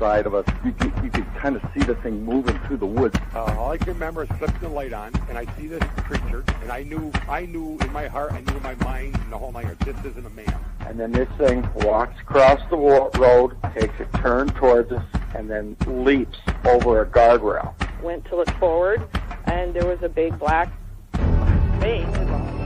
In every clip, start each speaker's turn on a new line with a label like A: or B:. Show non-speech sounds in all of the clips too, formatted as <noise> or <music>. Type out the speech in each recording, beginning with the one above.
A: right on the side of us. You could, you could kind of see the thing moving through the woods.
B: Uh, all I can remember is flipping the light on, and I see this creature, and I knew, I knew in my heart, I knew in my mind, in the whole nine, this isn't a man.
A: And then this thing walks across the road, takes a turn towards us, and then leaps over a guardrail.
C: Went to look forward, and there was a big black thing.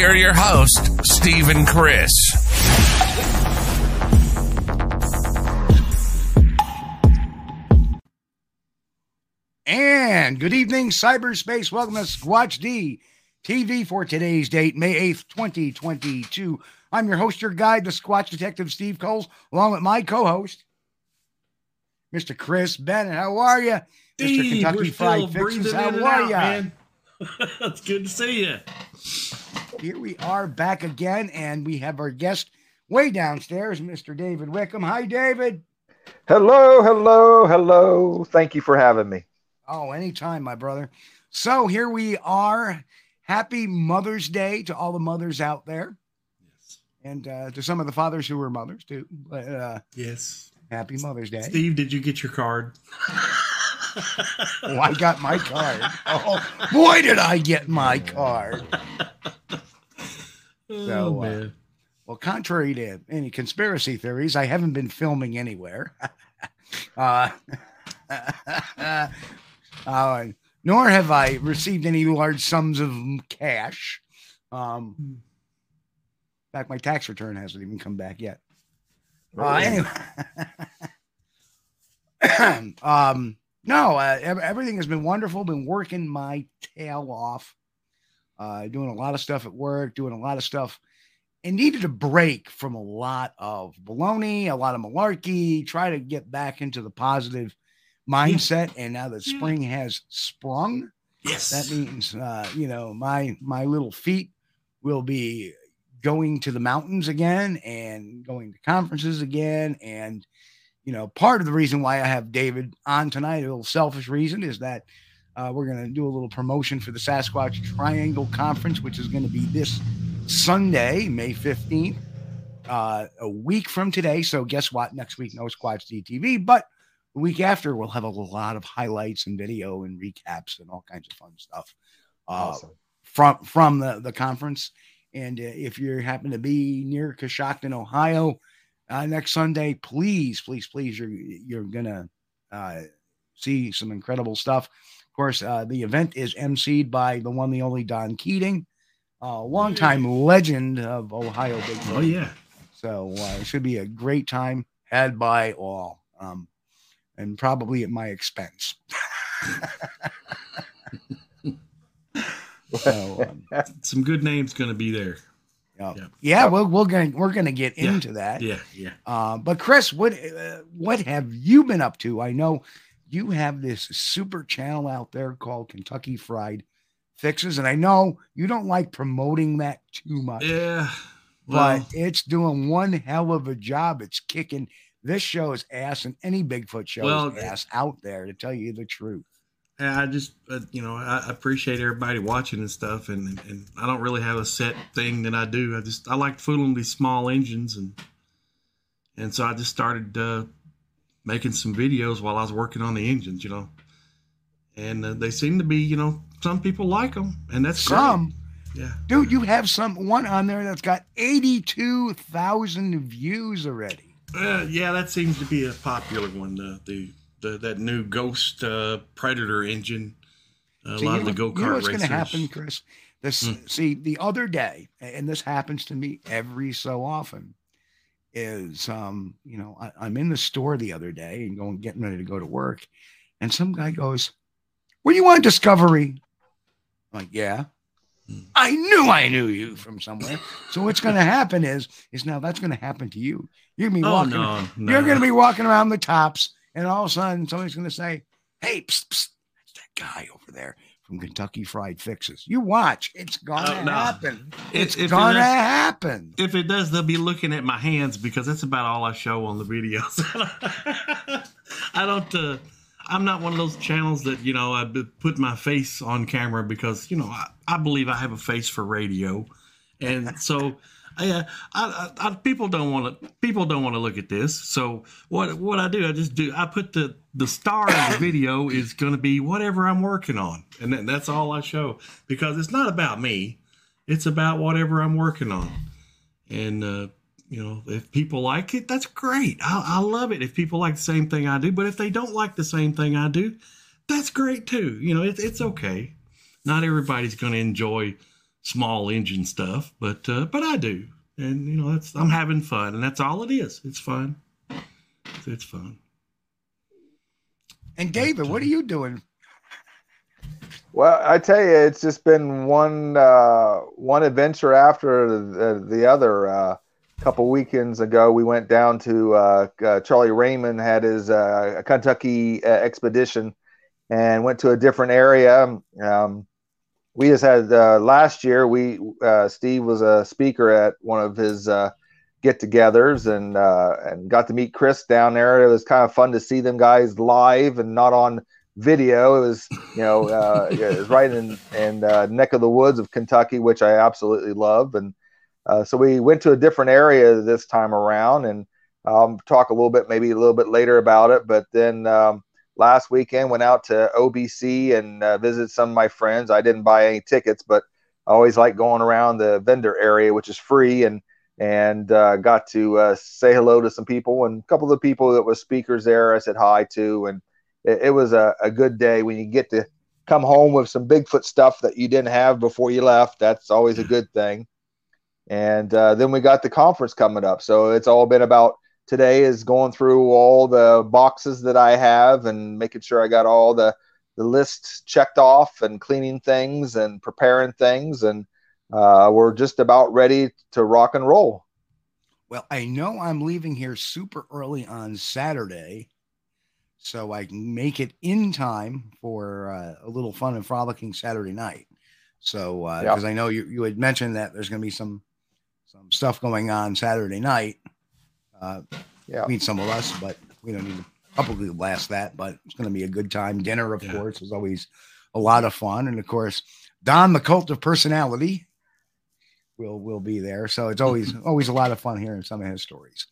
D: Here are your hosts, Steve and Chris.
E: And good evening, cyberspace. Welcome to Squatch D TV for today's date, May 8th, 2022. I'm your host, your guide, the Squatch Detective Steve Kulls, along with my co host, Mr. Chris Bennett. How are you?
F: Steve,
E: Mr. Kentucky
F: we're still
E: Fried Fixes. How are
F: out,
E: ya?
F: it's <laughs> good to see you.
E: Here we are back again, and we have our guest way downstairs, Mr. David Wickham. Hi, David.
A: Hello, hello, hello. Thank you for having me.
E: Oh, anytime, my brother. So here we are. Happy Mother's Day to all the mothers out there, and uh, to some of the fathers who were mothers too. But uh,
F: Yes.
E: happy Mother's Day.
F: Steve, did you get your card? <laughs>
E: Oh, I got my card. Oh, boy, did I get my <laughs> card.
F: Oh,
E: So, uh. Well, contrary to any conspiracy theories, I haven't been filming anywhere. <laughs> uh, <laughs> uh, nor have I received any large sums of cash. Um, in fact, my tax return hasn't even come back yet. Uh, anyway, <laughs> um, no, uh, everything has been wonderful. Been working my tail off, uh, doing a lot of stuff at work, doing a lot of stuff, and needed a break from a lot of baloney, a lot of malarkey. Try to get back into the positive mindset. And now that
F: Yeah.
E: spring has sprung,
F: Yes.
E: that means uh, you know my my little feet will be going to the mountains again and going to conferences again and you know part of the reason why i have david on tonight a little selfish reason is that uh, we're going to do a little promotion for the sasquatch triangle conference which is going to be this sunday may 15th uh, a week from today so guess what next week no squatch dtv but the week after we'll have a lot of highlights and video and recaps and all kinds of fun stuff uh,
A: Awesome.
E: from from the the conference. And uh, if you happen to be near Coshocton, Ohio, uh, next Sunday, please, please, please, you're you're gonna uh, see some incredible stuff. Of course, uh, the event is emceed by the one, the only Don Keating. a longtime legend of Ohio Bigfoot.
F: Oh yeah.
E: So uh, it should be a great time had by all, um, and probably at my expense. <laughs> so, um,
F: Some good names going to be there.
E: yeah,
F: Yeah.
E: we're, we're gonna we're gonna get
F: Yeah.
E: into that.
F: Yeah, yeah.
E: Uh, but Chris, what uh, what have you been up to? I know you have this super channel out there called Kentucky Fried Fixes, and I know you don't like promoting that too much,
F: Yeah. Well,
E: but it's doing one hell of a job. It's kicking this show's ass and any Bigfoot show's
F: Well,
E: ass out there. To tell you the truth,
F: I just, uh, you know, I I appreciate everybody watching and stuff, and and I don't really have a set thing that I do. I just I like fooling these small engines, and and so I just started uh, making some videos while I was working on the engines, you know, and uh, they seem to be, you know, some people like them, and that's great.
E: some
F: yeah.
E: dude, you have some one on there that's got eighty two thousand views already.
F: Uh, yeah, that seems to be a popular one. Uh, the the that new Ghost uh, Predator engine. A
E: See,
F: lot
E: you
F: of the
E: know-
F: go kart
E: You know what's going to happen, Chris? This
F: Hmm.
E: see the other day, and this happens to me every so often. Is um, you know, I, I'm in the store the other day and going getting ready to go to work, and some guy goes, "What do you want, Discovery?" I'm like, yeah.
F: Hmm.
E: I knew I knew you from somewhere. So what's going to happen is is now that's going to happen to you. You're going to be
F: Oh
E: walking.
F: no, no.
E: You're going to be walking around the tops, and all of a sudden somebody's going to say, "Hey, psst, psst, that guy over there from Kentucky Fried Fixes." You watch; it's to
F: Oh, no.
E: happen.
F: If-
E: It's
F: if it is-
E: happen.
F: If it does, they'll be looking at my hands because that's about all I show on the videos. <laughs> I don't. Uh, I'm not one of those channels that you know I put my face on camera because you know I, I believe I have a face for radio, and so. I, I, I, I, people don't want to. People don't want to look at this. So what? What I do, I just do. I put the the star of the video <coughs> is going to be whatever I'm working on, and that, that's all I show because it's not about me. It's about whatever I'm working on and uh, you know if people like it that's great I, I love it if people like the same thing i do but if they don't like the same thing i do that's great too you know it, it's okay not everybody's going to enjoy small engine stuff but uh, but i do and you know that's i'm having fun and that's all it is it's fun it's, it's fun
E: And David, what are you doing?
G: Well, I tell you, it's just been one uh, one adventure after the, the other. Uh, couple weekends ago, we went down to uh, uh, Charlie Raymond had his uh, Kentucky uh, expedition and went to a different area. Um, we just had uh, last year. We uh, Steve was a speaker at one of his uh, get-togethers and uh, and got to meet Chris down there. It was kind of fun to see them guys live and not on video. It was, you know, uh, it was right in in uh, neck of the woods of Kentucky, which I absolutely love. And so we went to a different area this time around, and um, talk a little bit, maybe a little bit later about it. But then um, last weekend went out to OBC and uh, visited some of my friends. I didn't buy any tickets, but I always like going around the vendor area, which is free, and and uh, got to uh, say hello to some people and a couple of the people that was speakers there. I said hi to, and it, it was a, a good day when you get to come home with some Bigfoot stuff that you didn't have before you left. That's always a good thing. And uh, then we got the conference coming up, so it's all been about today is going through all the boxes that I have and making sure I got all the the lists checked off and cleaning things and preparing things and uh, we're just about ready to rock and roll.
E: Well, I know I'm leaving here super early on Saturday, so I can make it in time for uh, a little fun and frolicking Saturday night. So, because I know you, you had mentioned that there's going to be some some stuff going on Saturday night. Uh,
G: Yeah.
E: meet some of us, but we don't need to publicly blast that. But it's going to be a good time. Dinner, of
F: Yeah.
E: course, is always a lot of fun, and of course, Don, the cult of personality, will will be there. So it's always <laughs> always a lot of fun hearing some of his stories.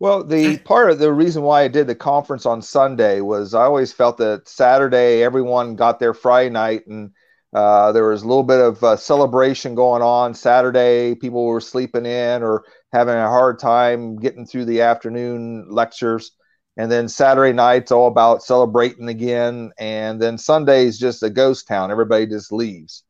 G: Well, the part of the reason why I did the conference on Sunday was I always felt that Saturday everyone got there Friday night and uh, there was a little bit of uh, celebration going on. Saturday, people were sleeping in or having a hard time getting through the afternoon lectures. And then Saturday night's all about celebrating again. And then Sunday's just a ghost town. Everybody just leaves.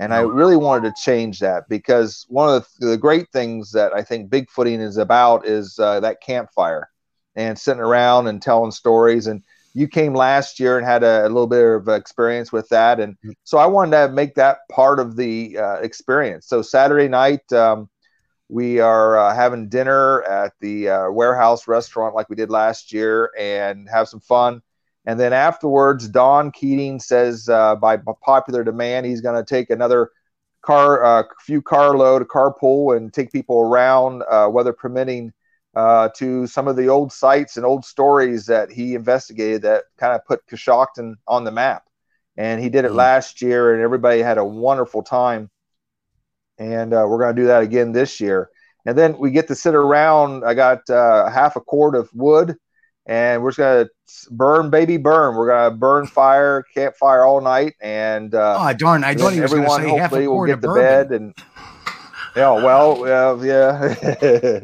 G: And I really wanted to change that because one of the, the great things that I think Bigfooting is about is uh, that campfire and sitting around and telling stories. And you came last year and had a, a little bit of experience with that. And so I wanted to make that part of the uh, experience. So Saturday night, um, we are uh, having dinner at the uh, warehouse restaurant like we did last year and have some fun. And then afterwards, Don Keating says uh, by popular demand, he's going to take another car, a uh, few carload, a carpool, and take people around, uh, weather permitting, uh, to some of the old sites and old stories that he investigated that kind of put Coshocton on the map. And he did it mm-hmm. last year, and everybody had a wonderful time. And uh, we're going to do that again this year. And then we get to sit around. I got uh, half a quart of wood and we're just gonna burn, baby, burn. We're gonna burn fire, campfire all night, and uh,
E: oh darn! I thought everyone hopefully will get to bed
G: and yeah, well, uh, yeah. <laughs>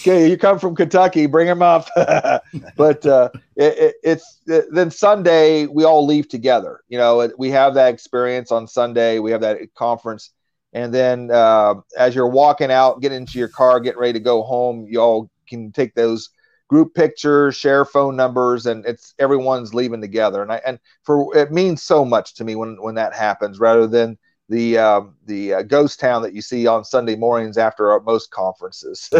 G: okay, you come from Kentucky, bring them up. <laughs> but uh, it, it, it's it, then Sunday we all leave together. You know, we have that experience on Sunday. We have that conference, and then uh, as you're walking out, getting into your car, getting ready to go home, you all can take those group pictures, share phone numbers, and it's everyone's leaving together. And I and for it means so much to me when when that happens, rather than the um, the uh, ghost town that you see on Sunday mornings after most conferences.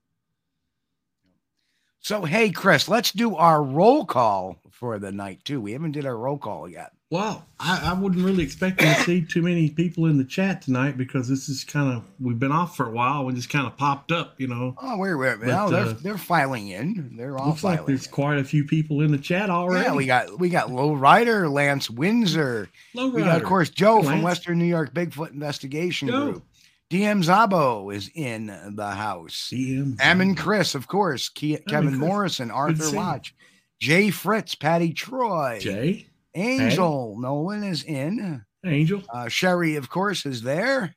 G: <laughs>
E: so hey, Chris, let's do our roll call for the night too. We haven't did our roll call yet.
F: Well, I, I wasn't really expecting to see too many people in the chat tonight because this is kind of we've been off for a while and just kind of popped up, you know.
E: Oh, wait, wait, wait. No, they're, uh, they're filing in. They're all looks like
F: there's in. quite a few people in the chat already.
E: Yeah, we got we got Low Rider, Lance Windsor. Low Rider. We got of course Joe Lance. from Western New York Bigfoot Investigation Joe. Group. DM Zabo is in the house. DM Ammon Chris, of course. Ke- Kevin Chris. Morrison, Arthur Watch, Jay Fritz, Patty Troy.
F: Jay.
E: Angel hey. Nolan is in.
F: Angel.
E: Uh, Sherry, of course, is there.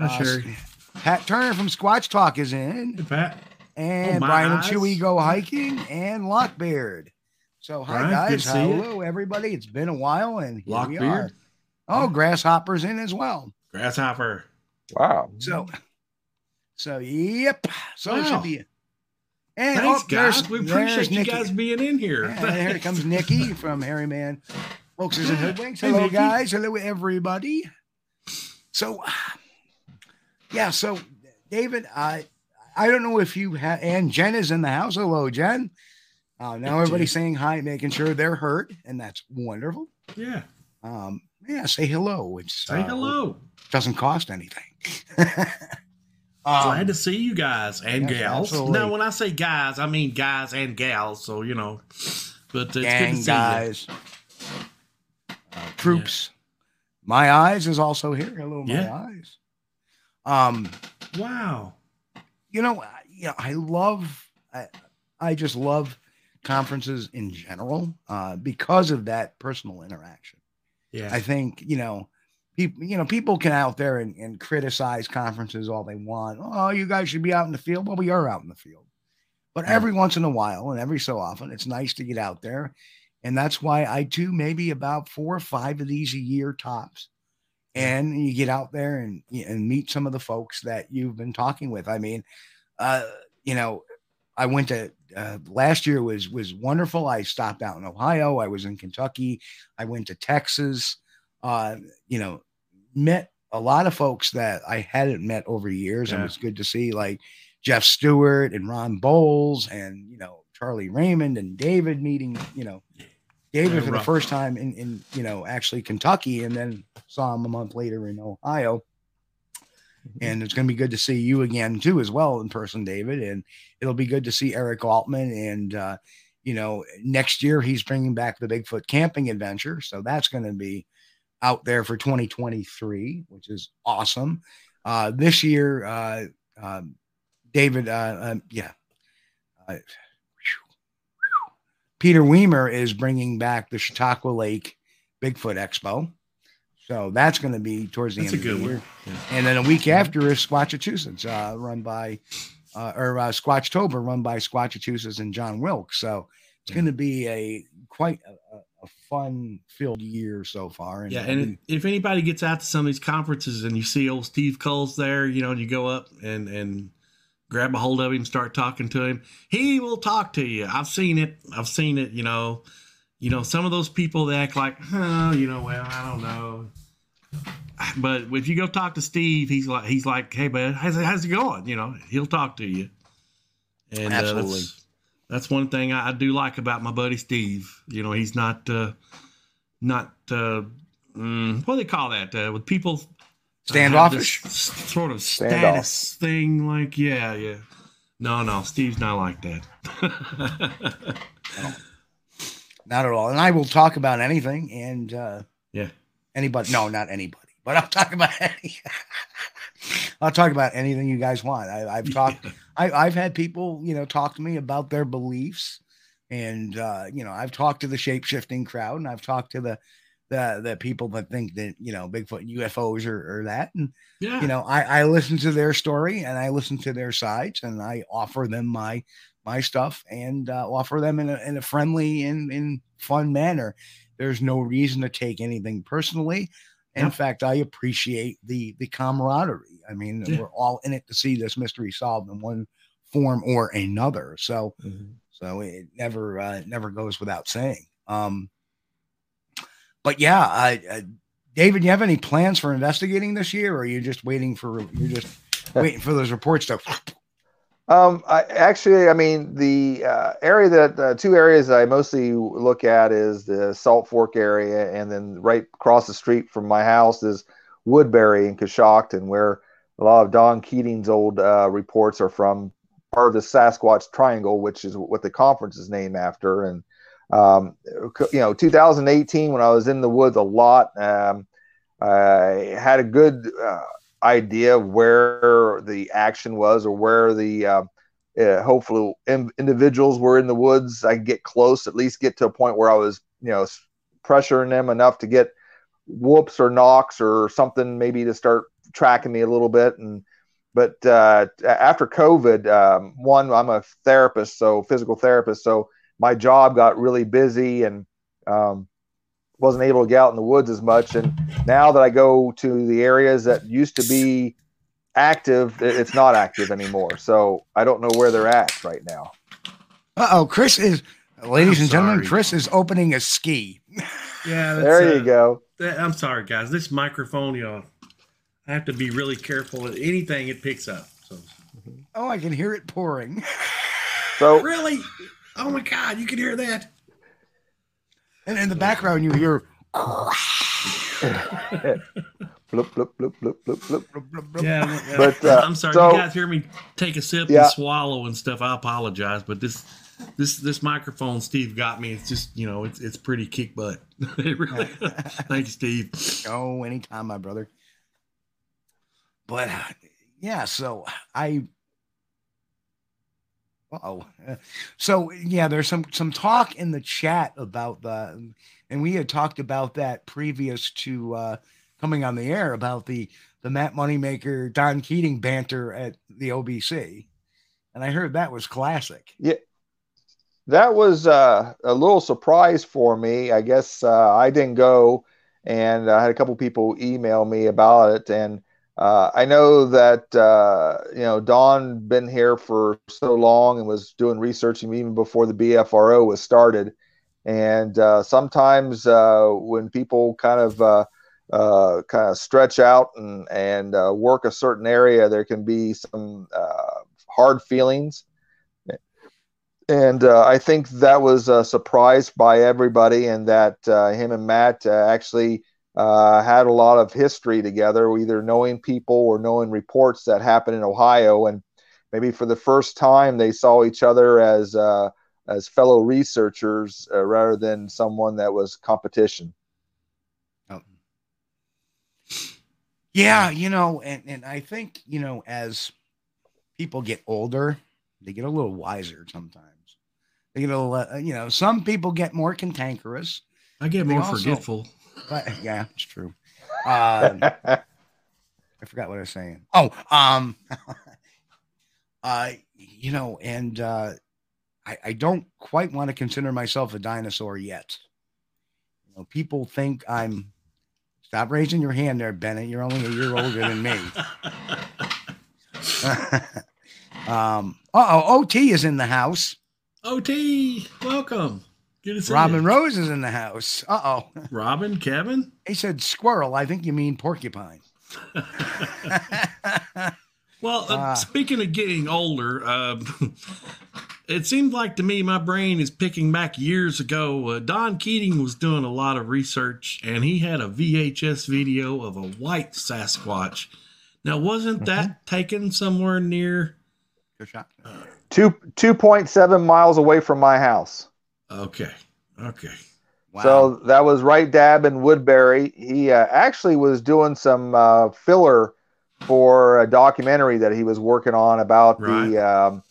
F: Hi, uh, Sherry.
E: Pat Turner from Squatch Talk is in.
F: Hey, Pat.
E: And oh, Brian eyes. and Chewy go hiking and Lockbeard. So hi right, guys, hello everybody. It's been a while and here Lockbeard. we are. Oh, Grasshopper's in as well.
F: Grasshopper.
G: Wow.
E: So, so yep. So wow. it should be
F: and Thanks, oh, guys. We appreciate you Nikki. guys being in here.
E: Yeah, here comes Nikki from Hairy Man Hoaxes and Hoodwinks. Hello, hey, guys. Hello, everybody. So, yeah. So, David, I I don't know if you have, and Jen is in the house. Hello, Jen. Uh, now everybody's saying hi, making sure they're heard, and that's wonderful.
F: Yeah.
E: Um. Yeah. Say hello. It's
F: say uh, hello.
E: Doesn't cost anything. <laughs>
F: Um, Glad to see you guys and yes, gals. Absolutely. Now, when I say guys, I mean guys and gals. So you know, but it's Gang good to see guys,
E: uh, troops. Yeah. My eyes is also here. Hello, my yeah. eyes. Um,
F: wow.
E: You know, you know, I love. I, I just love conferences in general uh, because of that personal interaction.
F: Yeah.
E: I think you know people, you know, people can out there and, and criticize conferences all they want. Oh, you guys should be out in the field. Well, we are out in the field. But every once in a while and every so often, it's nice to get out there. And that's why I do maybe about four or five of these a year tops. And you get out there and, and meet some of the folks that you've been talking with. I mean, uh, you know, I went to uh, last year was was wonderful. I stopped out in Ohio. I was in Kentucky. I went to Texas uh, you know, met a lot of folks that I hadn't met over years, yeah. and it's good to see like Jeff Stewart and Ron Bowles and you know Charlie Raymond and David meeting, you know, David yeah, for rough. the first time in in you know actually Kentucky, and then saw him a month later in Ohio. Mm-hmm. And it's going to be good to see you again too, as well in person, David. And it'll be good to see Eric Altman. And uh, you know, next year he's bringing back the Bigfoot camping adventure, so that's going to be out there for 2023, which is awesome. Uh, this year, uh, um, David, uh, um, yeah, uh, Peter Wimer is bringing back the Chautauqua Lake Bigfoot Expo. So that's going to be towards the that's end of the year. Yeah. And then a week after is Squatchachusetts, uh, run by, uh, or uh, Squatchtober, run by Squatchachusetts and John Wilkes. So it's yeah. going to be a quite a, a a fun filled year so far.
F: yeah, and if anybody gets out to some of these conferences and you see old Steve Kulls there, you know, and you go up and and grab a hold of him, start talking to him, he will talk to you. I've seen it. I've seen it. You know, you know, some of those people that act like, oh, you know, well, I don't know. But if you go talk to Steve, he's like, he's like, hey, bud, how's, how's it going? You know, he'll talk to you. And
E: Absolutely.
F: Uh, that's, one thing I, I, do like about my buddy Steve. You know, he's not, uh, not, uh, mm, what do they call that? Uh, with people
E: standoffish
F: sort of status Standoff. thing. Like, yeah, yeah. No, no, Steve's not like that. <laughs>
E: no, not at all. And I will talk about anything. And uh,
F: yeah,
E: anybody. No, not anybody. But I'll talk about any. <laughs> I'll talk about anything you guys want. I, have <laughs> talked. Yeah. I, I've had people, you know, talk to me about their beliefs, and uh, you know, I've talked to the shape shifting crowd, and I've talked to the the the people that think that you know Bigfoot and UFOs or, or that, and yeah. you know, I I listen to their story and I listen to their sides, and I offer them my my stuff and uh, offer them in a, in a friendly and in fun manner. There's no reason to take anything personally. In fact, I appreciate the the camaraderie. I mean, yeah. we're all in it to see this mystery solved in one form or another. So, mm-hmm. so it never uh, never goes without saying. Um, but yeah, I, I, David, you have any plans for investigating this year, or are you just waiting for you're just <laughs> waiting for those reports to
G: um, I actually, I mean, the uh, area that uh, two areas that I mostly look at is the Salt Fork area, and then right across the street from my house is Woodbury and Coshocton, where a lot of Don Keating's old uh, reports are from. Part of the Sasquatch Triangle, which is what the conference is named after, and um, you know, 2018 when I was in the woods a lot, um, I had a good uh, idea of where the action was or where the uh, uh, hopefully in, individuals were in the woods. I get close, at least get to a point where I was, you know, pressuring them enough to get whoops or knocks or something, maybe to start tracking me a little bit. And but uh, after COVID, um, one, I'm a therapist, so physical therapist, so my job got really busy and um, wasn't able to get out in the woods as much. And now that I go to the areas that used to be active, it's not active anymore. So I don't know where they're at right now.
E: Uh oh, Chris is, ladies I'm and gentlemen, sorry. Chris is opening a ski.
F: Yeah,
G: there you uh, go.
F: That, I'm sorry, guys. This microphone, you know, I have to be really careful with anything it picks up. So.
E: Oh, I can hear it pouring.
F: So really, oh my God, you can hear that.
E: And in the background, you hear.
F: Yeah, but uh, I'm sorry. So, you guys hear me take a sip yeah. and swallow and stuff. I apologize, but this this this microphone Steve got me. It's just you know it's it's pretty kick butt. <laughs> really. <laughs> Thank you, Steve.
E: Oh, anytime, my brother. But yeah, so I oh. <laughs> So yeah, there's some some talk in the chat about the, and we had talked about that previous to uh, coming on the air about the the Matt Moneymaker Don Keating banter at the OBC, and I heard that was classic.
G: Yeah, that was uh, a little surprise for me. I guess uh, I didn't go, and I had a couple people email me about it, and uh, I know that uh, you know Don been here for so long and was doing research even before the BFRO was started. And uh, sometimes uh, when people kind of uh, uh, kind of stretch out and and work a certain area, there can be some hard feelings. And I think that was a surprise by everybody, and that him and Matt actually uh, had a lot of history together, either knowing people or knowing reports that happened in Ohio. And maybe for the first time, they saw each other as uh, as fellow researchers uh, rather than someone that was competition. Oh.
E: Yeah, you know, and, and I think, you know, as people get older, they get a little wiser sometimes. They get a little, uh, you know, some people get more cantankerous.
F: I get more also, forgetful.
E: But yeah, it's true. Uh, <laughs> I forgot what I was saying. Oh, um, <laughs> uh, you know, and uh, I, I don't quite want to consider myself a dinosaur yet. You know, people think I'm. Stop raising your hand there, Bennett. You're only a year older than me. <laughs> um. Uh oh. OT is in the house.
F: OT, welcome. Good to
E: Robin
F: you.
E: Rose is in the house. Uh oh.
F: Robin, Kevin.
E: He said squirrel. I think you mean porcupine. <laughs>
F: Well, uh,
E: Ah.
F: speaking of getting older, uh, <laughs> it seems like to me my brain is picking back years ago. Uh, Don Keating was doing a lot of research, and he had a VHS video of a white Sasquatch. Now, wasn't that taken somewhere near?
E: Good shot.
G: Two two point seven miles away from my house.
F: Okay, okay.
E: Wow.
G: So that was right dab in Woodbury. He uh, actually was doing some uh, filler for a documentary that he was working on about
F: Right.
G: the um,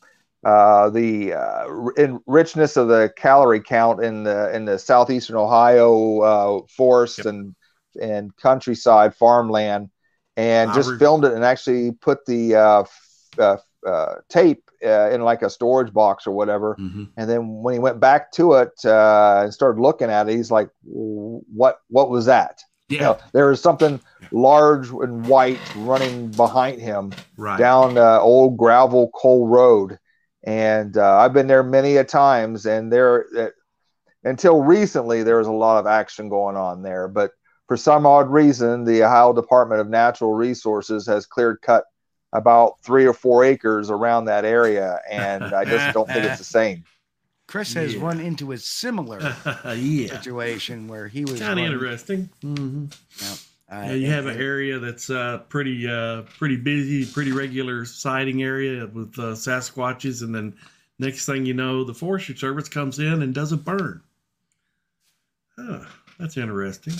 G: uh, the uh, in richness of the calorie count in the in the southeastern Ohio uh, forest
F: Yep.
G: and and countryside farmland, and
F: I
G: just
F: re-
G: filmed it and actually put the uh, f- uh, uh, tape uh, in like a storage box or whatever.
F: Mhm.
G: And then when he went back to it uh, and started looking at it, he's like, "What? What was that?" You
F: Yeah,
G: know, there was something large and white running behind him
F: right.
G: down uh, old gravel coal road, and uh, I've been there many a times. And there, uh, until recently, there was a lot of action going on there. But for some odd reason, the Ohio Department of Natural Resources has cleared cut about three or four acres around that area, and I just don't think it's the <laughs> same.
E: Chris has
F: Yeah.
E: run into a similar <laughs>
F: yeah,
E: situation where he was
F: kind of
E: running-
F: interesting. hmm
E: uh,
F: Yeah, you have an area that's uh, pretty uh, pretty busy, pretty regular sighting area with uh, Sasquatches, and then next thing you know, the Forestry Service comes in and does a burn. Huh, that's interesting.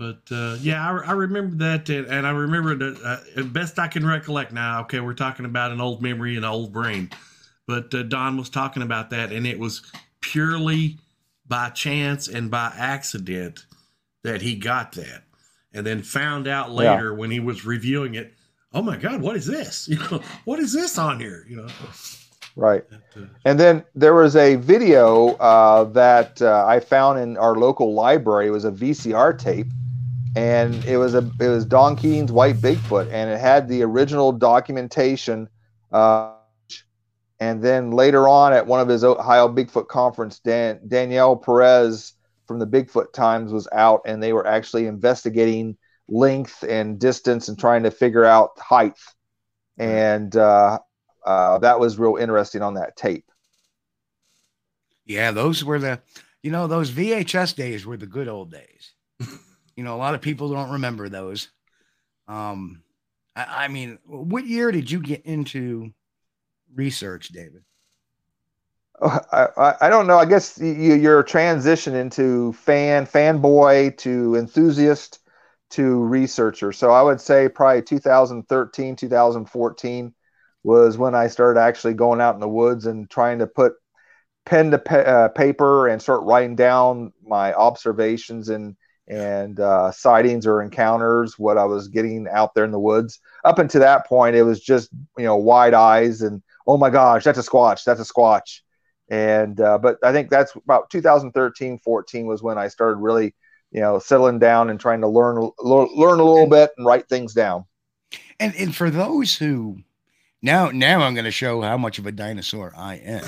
F: But uh, yeah, I, I remember that, and, and I remember that uh, best I can recollect now. Okay, we're talking about an old memory and an old brain, but uh, Don was talking about that, and it was purely by chance and by accident that he got that, and then found out
G: Yeah.
F: later when he was reviewing it. Oh my God, what is this? <laughs> You know, what is this on here? You know,
G: Right.
F: uh,
G: And then there was a video uh, that uh, I found in our local library. It was a VCR tape, and it was a it was Don Keating's White Bigfoot, and it had the original documentation. Uh, and then later on, at one of his Ohio Bigfoot conference, Dan, Daniel Perez from the Bigfoot Times was out, and they were actually investigating length and distance and trying to figure out height. And uh, uh, that was real interesting on that tape.
E: Yeah, those were the, you know, those VHS days were the good old days. You know, a lot of people don't remember those. Um, I, I mean, what year did you get into research, David?
G: Oh, I, I, don't know. I guess you, your transition into fan, fanboy to enthusiast to researcher. So I would say probably 2013, 2014 was when I started actually going out in the woods and trying to put pen to uh, paper and start writing down my observations and and uh, sightings or encounters, what I was getting out there in the woods. Up until that point, it was just you know wide eyes and oh my gosh, that's a squatch, that's a squatch and uh, but i think that's about 2013 14 was when i started really you know settling down and trying to learn learn a little bit and write things down
E: And and for those who now now I'm going to show how much of a dinosaur I am.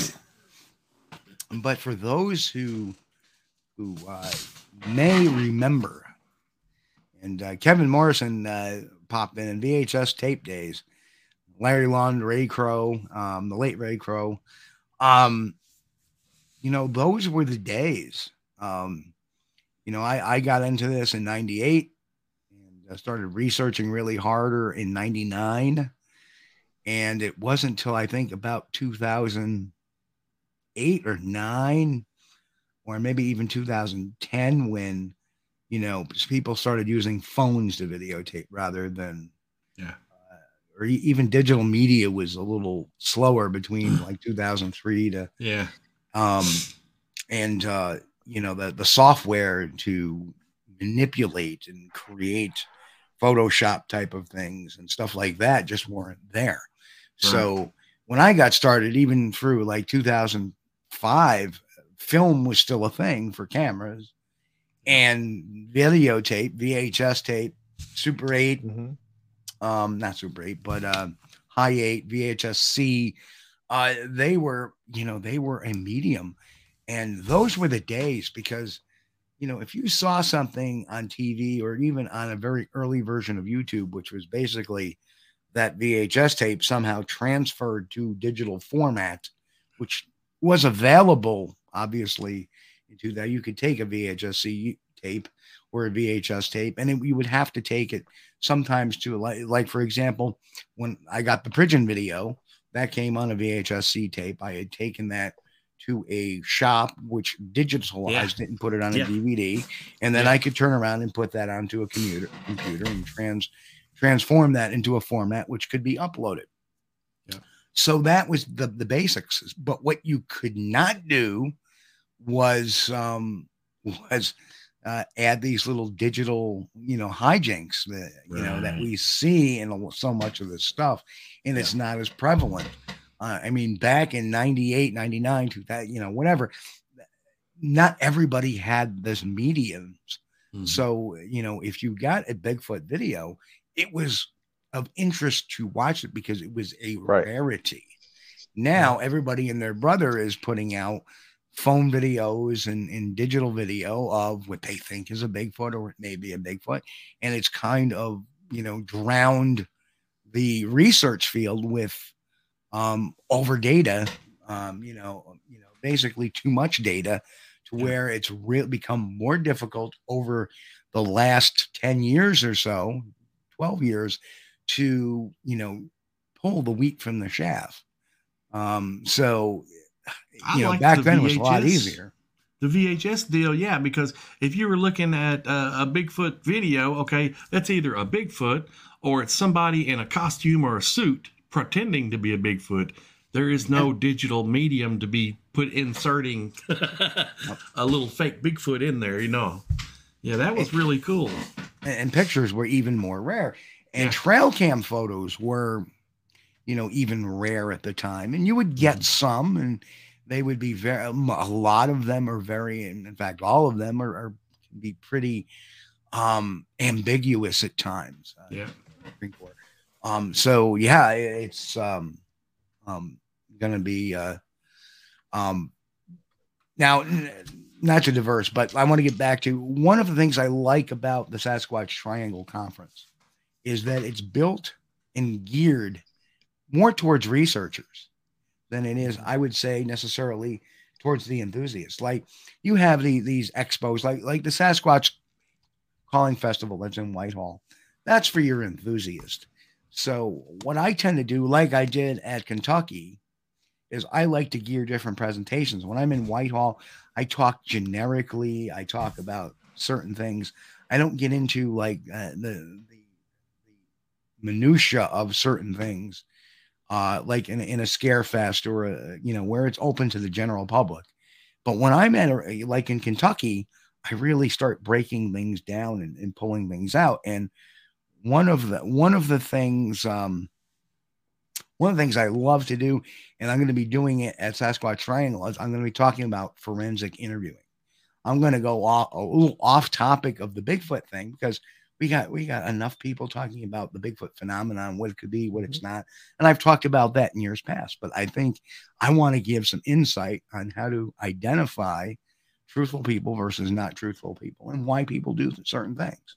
E: But for those who who uh, may remember, and uh, Kevin Morrison uh, popped in in VHS tape days, Larry Lund, Ray Crowe, um, the late Ray Crowe, um, you know those were the days. Um, you know, I I got into this in '98 and I started researching really harder in 99 and it wasn't until I think about 2008 or 9 or maybe even 2010 when you know people started using phones to videotape rather than
F: Yeah.
E: uh, or even digital media was a little slower between <sighs> like 2003 to
F: yeah,
E: um and uh you know the the software to manipulate and create photoshop type of things and stuff like that just weren't there. So when i got started even through like 2005 film was still a thing for cameras and videotape, VHS tape, Super 8,
G: Mhm.
E: um, not Super 8, but uh, High 8, VHS C. Uh, they were, you know, they were a medium. And those were the days because, you know, if you saw something on TV or even on a very early version of YouTube, which was basically that VHS tape somehow transferred to digital format, which was available, obviously, into that. You could take a VHS C tape or a VHS tape, and it, you would have to take it sometimes to like, like for example, when I got the Pridgeon video, that came on a VHS C tape. I had taken that to a shop which digitalized it and put it on a DVD, and then
F: Yeah.
E: I could turn around and put that onto a computer computer and trans transform that into a format which could be uploaded.
F: Yeah.
E: So that was the the basics. But what you could not do was um was uh, add these little digital, you know, hijinks that you know that we see in so much of this stuff, and it's not as prevalent. Uh, I mean, back in 98, 99, 2000, you know, whatever, not everybody had this mediums.
F: Mhm.
E: So, you know, if you got a Bigfoot video, it was of interest to watch it because it was a
G: Right.
E: rarity. Now, everybody and their brother is putting out phone videos and, and digital video of what they think is a Bigfoot or it may be a Bigfoot. And it's kind of, you know, drowned the research field with um, over data, um, you know, you know, basically too much data to where it's real become more difficult over the last 10 years or so, 12 years to, you know, pull the wheat from the shaft. Um, so, <sighs>
F: I
E: you know,
F: like
E: back
F: the
E: then it was a lot
F: VHS.
E: easier.
F: The VHS deal, yeah, because if you were looking at a, a Bigfoot video, okay, that's either a Bigfoot or it's somebody in a costume or a suit pretending to be a Bigfoot. There is no digital medium to be put inserting <laughs> a little fake Bigfoot in there, you know. Yeah, that was really cool.
E: and, and pictures were even more rare and
F: Yeah.
E: trail cam photos were you know even rare at the time and you would get
F: Mm-hmm.
E: some and they would be very a lot of them are very in fact all of them are, are can be pretty um ambiguous at times uh,
F: Yeah.
E: Um so yeah it's um um gonna be uh um now not to diverse but i want to get back to one of the things i like about the sasquatch triangle conference is that it's built and geared more towards researchers than it is i would say necessarily towards the enthusiasts. Like you have the these expos like like the sasquatch calling festival that's in whitehall. That's for your enthusiast. So what i tend to do like i did at kentucky is i like to gear different presentations. When i'm in whitehall i talk generically. I talk about certain things. I don't get into like uh, the, the the minutia of certain things uh like in, in a scare fest or a you know where it's open to the general public but when i'm at a, like in kentucky i really start breaking things down and, and pulling things out and one of the one of the things um one of the things I love to do, and I'm going to be doing it at Sasquatch Triangle, is I'm going to be talking about forensic interviewing. I'm going to go off, off topic of the Bigfoot thing because we got we got enough people talking about the Bigfoot phenomenon, what it could be, what it's not, and I've talked about that in years past. But I think I want to give some insight on how to identify truthful people versus not truthful people, and why people do certain things.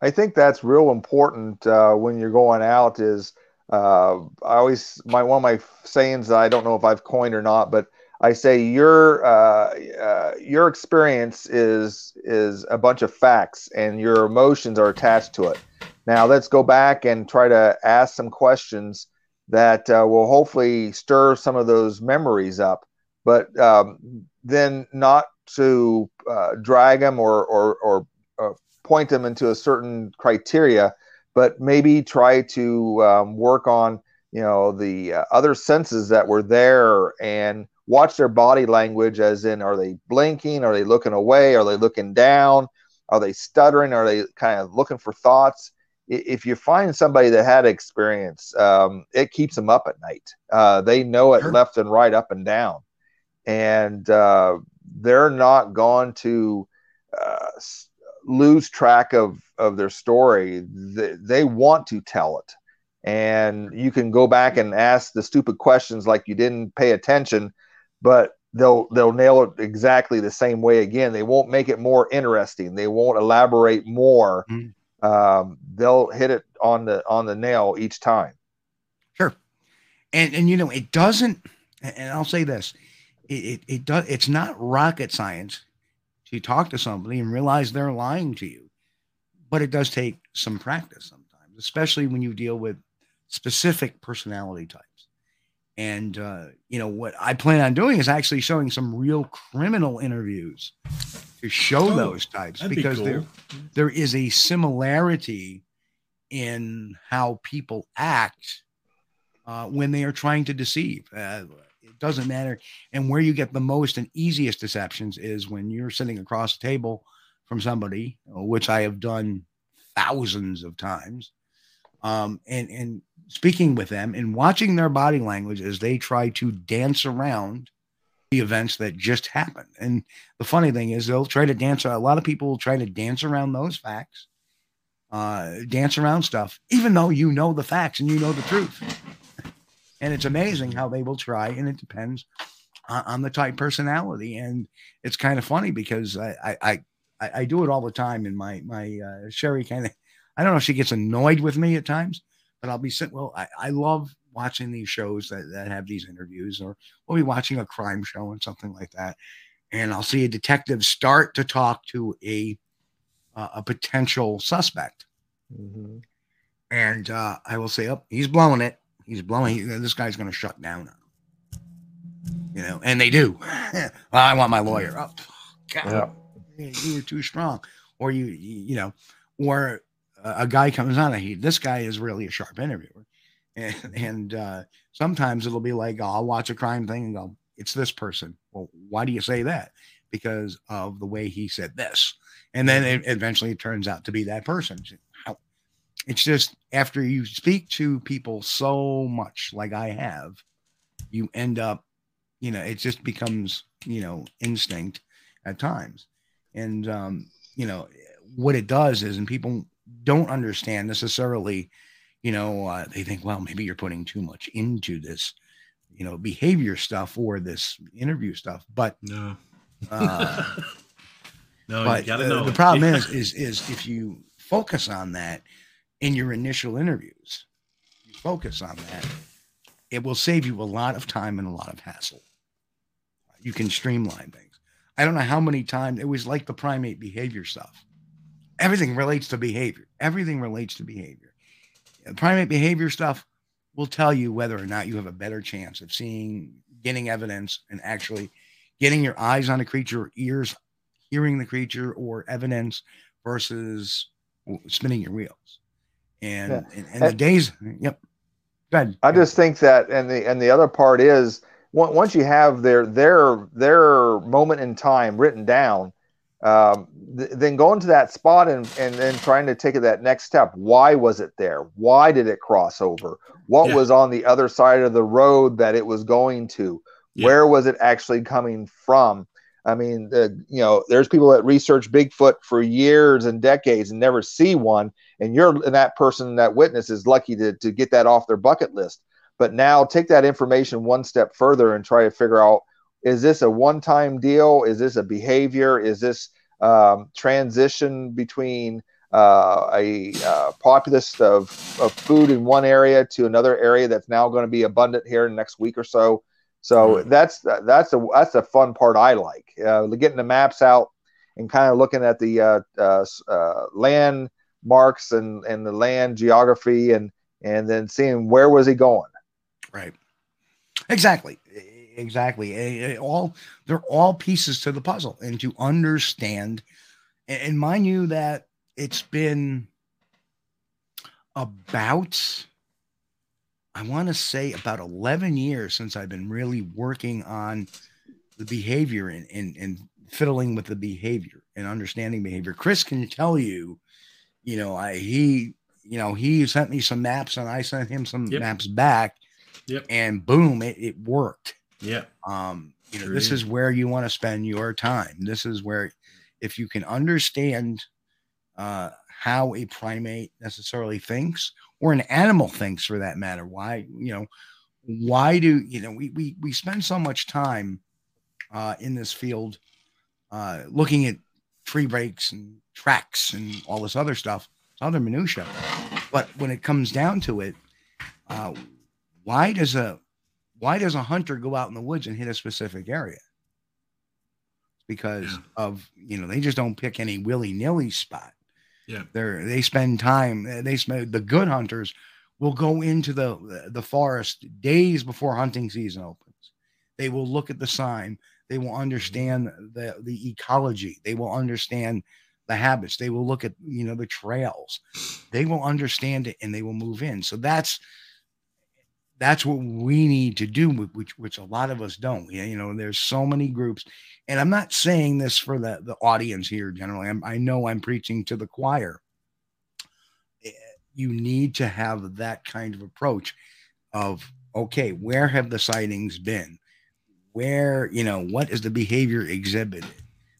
G: I think that's real important uh, when you're going out. Is uh, I always my one of my sayings that I don't know if I've coined or not, but I say your uh, uh, your experience is is a bunch of facts, and your emotions are attached to it. Now let's go back and try to ask some questions that uh, will hopefully stir some of those memories up, but um, then not to uh, drag them or or or point them into a certain criteria, but maybe try to um, work on you know the uh, other senses that were there and watch their body language as in are they blinking? Are they looking away? Are they looking down? Are they stuttering? Are they kind of looking for thoughts? If you find somebody that had experience um, it keeps them up at night. Uh, they know it
E: Sure.
G: left and right up and down. And uh, they're not going to uh, lose track of of their story. They, they want to tell it, and you can go back and ask the stupid questions like you didn't pay attention, but they'll they'll nail it exactly the same way again. They won't make it more interesting. They won't elaborate more. Mm-hmm. Um, they'll hit it on the on the nail each time.
E: Sure, and and you know it doesn't. And I'll say this: it it, it does. It's not rocket science to talk to somebody and realize they're lying to you, but it does take some practice sometimes, especially when you deal with specific personality types. And uh, you know what I plan on doing is actually showing some real criminal interviews to show oh, those types because be cool. there there is a similarity in how people act uh, when they are trying to deceive. Uh, it doesn't matter, and where you get the most and easiest deceptions is when you're sitting across the table from somebody, which I have done thousands of times, um, and and speaking with them and watching their body language as they try to dance around the events that just happened. And the funny thing is, they'll try to dance. A lot of people will try to dance around those facts, uh, dance around stuff, even though you know the facts and you know the truth. <laughs> And it's amazing how they will try, and it depends on, the type personality. And it's kind of funny because I, I, I, I do it all the time. And my my uh, Sherry kind of, I don't know if she gets annoyed with me at times but I'll be sitting. Well, I, I love watching these shows that, that have these interviews, or we'll be watching a crime show and something like that, and I'll see a detective start to talk to a uh, a potential suspect, mm-hmm. and uh, I will say, "Oh, he's blowing it. He's blowing. This guy's going to shut down." You know, and they do. <laughs> well, I want my lawyer. Oh, God, yeah. you were too strong, or you, you know, or a guy comes on, and he this guy is really a sharp interviewer, and, <laughs> and uh, sometimes it'll be like I'll watch a crime thing and go, it's this person. Well, why do you say that? Because of the way he said this, and then it eventually it turns out to be that person. It's just after you speak to people so much, like I have, you end up, you know, it just becomes, you know, instinct at times, and um, you know what it does is, and people don't understand necessarily, you know, uh, they think, well, maybe you're putting too much into this, you know, behavior stuff or this interview stuff. But <laughs>
F: no,
E: uh, no, but uh, the problem is, is, is if you focus on that in your initial interviews, you focus on that, it will save you a lot of time and a lot of hassle. You can streamline things. I don't know how many times it was like the primate behavior stuff everything relates to behavior. Everything relates to behavior. Primate behavior stuff will tell you whether or not you have a better chance of seeing, getting evidence, and actually getting your eyes on a creature, or ears hearing the creature, or evidence versus spinning your wheels. And, yeah. and, and, the days, yep.
G: Go ahead. I just think that, and the and the other part is once you have their their their moment in time written down, um, th- then going to that spot and, and then trying to take it that next step. Why was it there? Why did it cross over? What yeah. was on the other side of the road that it was going to? Yeah. Where was it actually coming from? I mean, the, you know, there's people that research Bigfoot for years and decades and never see one, and you're and that person, that witness, is lucky to to get that off their bucket list. But now take that information one step further and try to figure out: is this a one-time deal? Is this a behavior? Is this um, transition between uh, a uh, populist of, of food in one area to another area that's now going to be abundant here in the next week or so. So mm-hmm. that's that's a that's a fun part I like. Uh, getting the maps out and kind of looking at the uh, uh, uh, land marks and and the land geography and and then seeing where was he going.
E: Right. Exactly exactly. all they're all pieces to the puzzle, and to understand, and mind you that it's been about I want to say about 11 years since I've been really working on the behavior and, and, and fiddling with the behavior and understanding behavior. Chris can tell you, you know, I, he, you know, he sent me some maps and I sent him some yep. maps back.
F: Yep.
E: And boom, it, it worked.
F: Yeah.
E: Um, You know,
F: Sure
E: this
F: is.
E: is where you want to spend your time. This is where, if you can understand uh, how a primate necessarily thinks, or an animal thinks for that matter, why, you know, why do, you know, we, we, we spend so much time uh, in this field uh, looking at tree breaks and tracks and all this other stuff, other minutia. But when it comes down to it, uh, why does a why does a hunter go out in the woods and hit a specific area? Because
F: Yeah.
E: of you know they just don't pick any willy nilly spot.
F: Yeah.
E: They're they spend time. They spend the good hunters will go into the the forest days before hunting season opens. They will look at the sign. They will mm-hmm. understand the the ecology. They will understand the habits. They will look at you know the trails. They will understand it and they will move in. So that's that's what we need to do, which which a lot of us don't. Yeah, you know, there's so many groups, and I'm not saying this for the the audience here. Generally, I'm, I know I'm preaching to the choir. Eh, You need to have that kind of approach of okay, where have the sightings been? Where you know what is the behavior exhibited?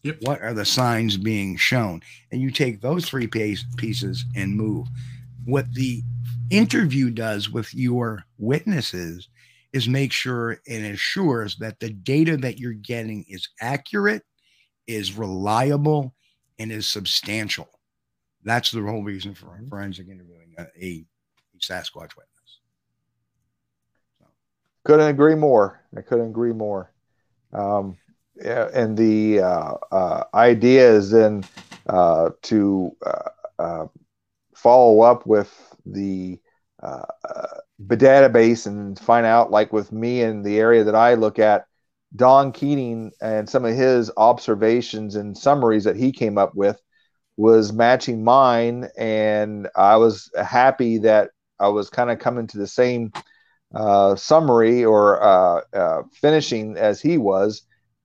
F: Yep.
E: What are the signs being shown? And you take those three piece, pieces and move. What the interview does with your witnesses is make sure and assures that the data that you're getting is accurate, is reliable, and is substantial. That's the whole reason for forensic interviewing a, a, a Sasquatch witness.
G: Couldn't agree more. I couldn't agree more. Um, and the uh, uh, idea is then uh, to uh, uh, follow up with the uh, uh, database and find out, like with me in the area that I look at, Don Keating and some of his observations and summaries that he came up with was matching mine, and I was happy that I was kind of coming to the same uh, summary or uh, uh, finishing as he was,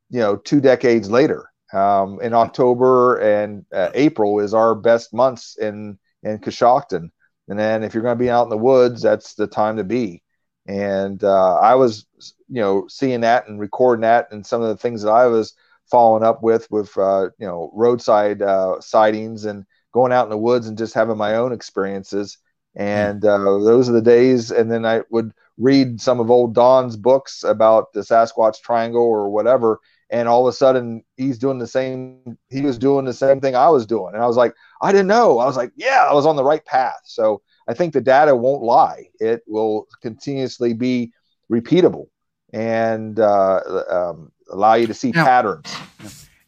G: you know, two decades later. Um, in October and uh, April is our best months in in Coshocton, and then if you're going to be out in the woods, that's the time to be. And uh, I was, you know, seeing that and recording that, and some of the things that I was following up with, with uh, you know, roadside uh, sightings and going out in the woods and just having my own experiences. And uh, those are the days. And then I would read some of old Don's books about the Sasquatch Triangle or whatever, and all of a sudden he's doing the same. He was doing the same thing I was doing, and I was like, I didn't know. I was like, yeah, I was on the right path. So I think the data won't lie. It will continuously be repeatable and uh, um, allow you to see
E: Now-
G: patterns.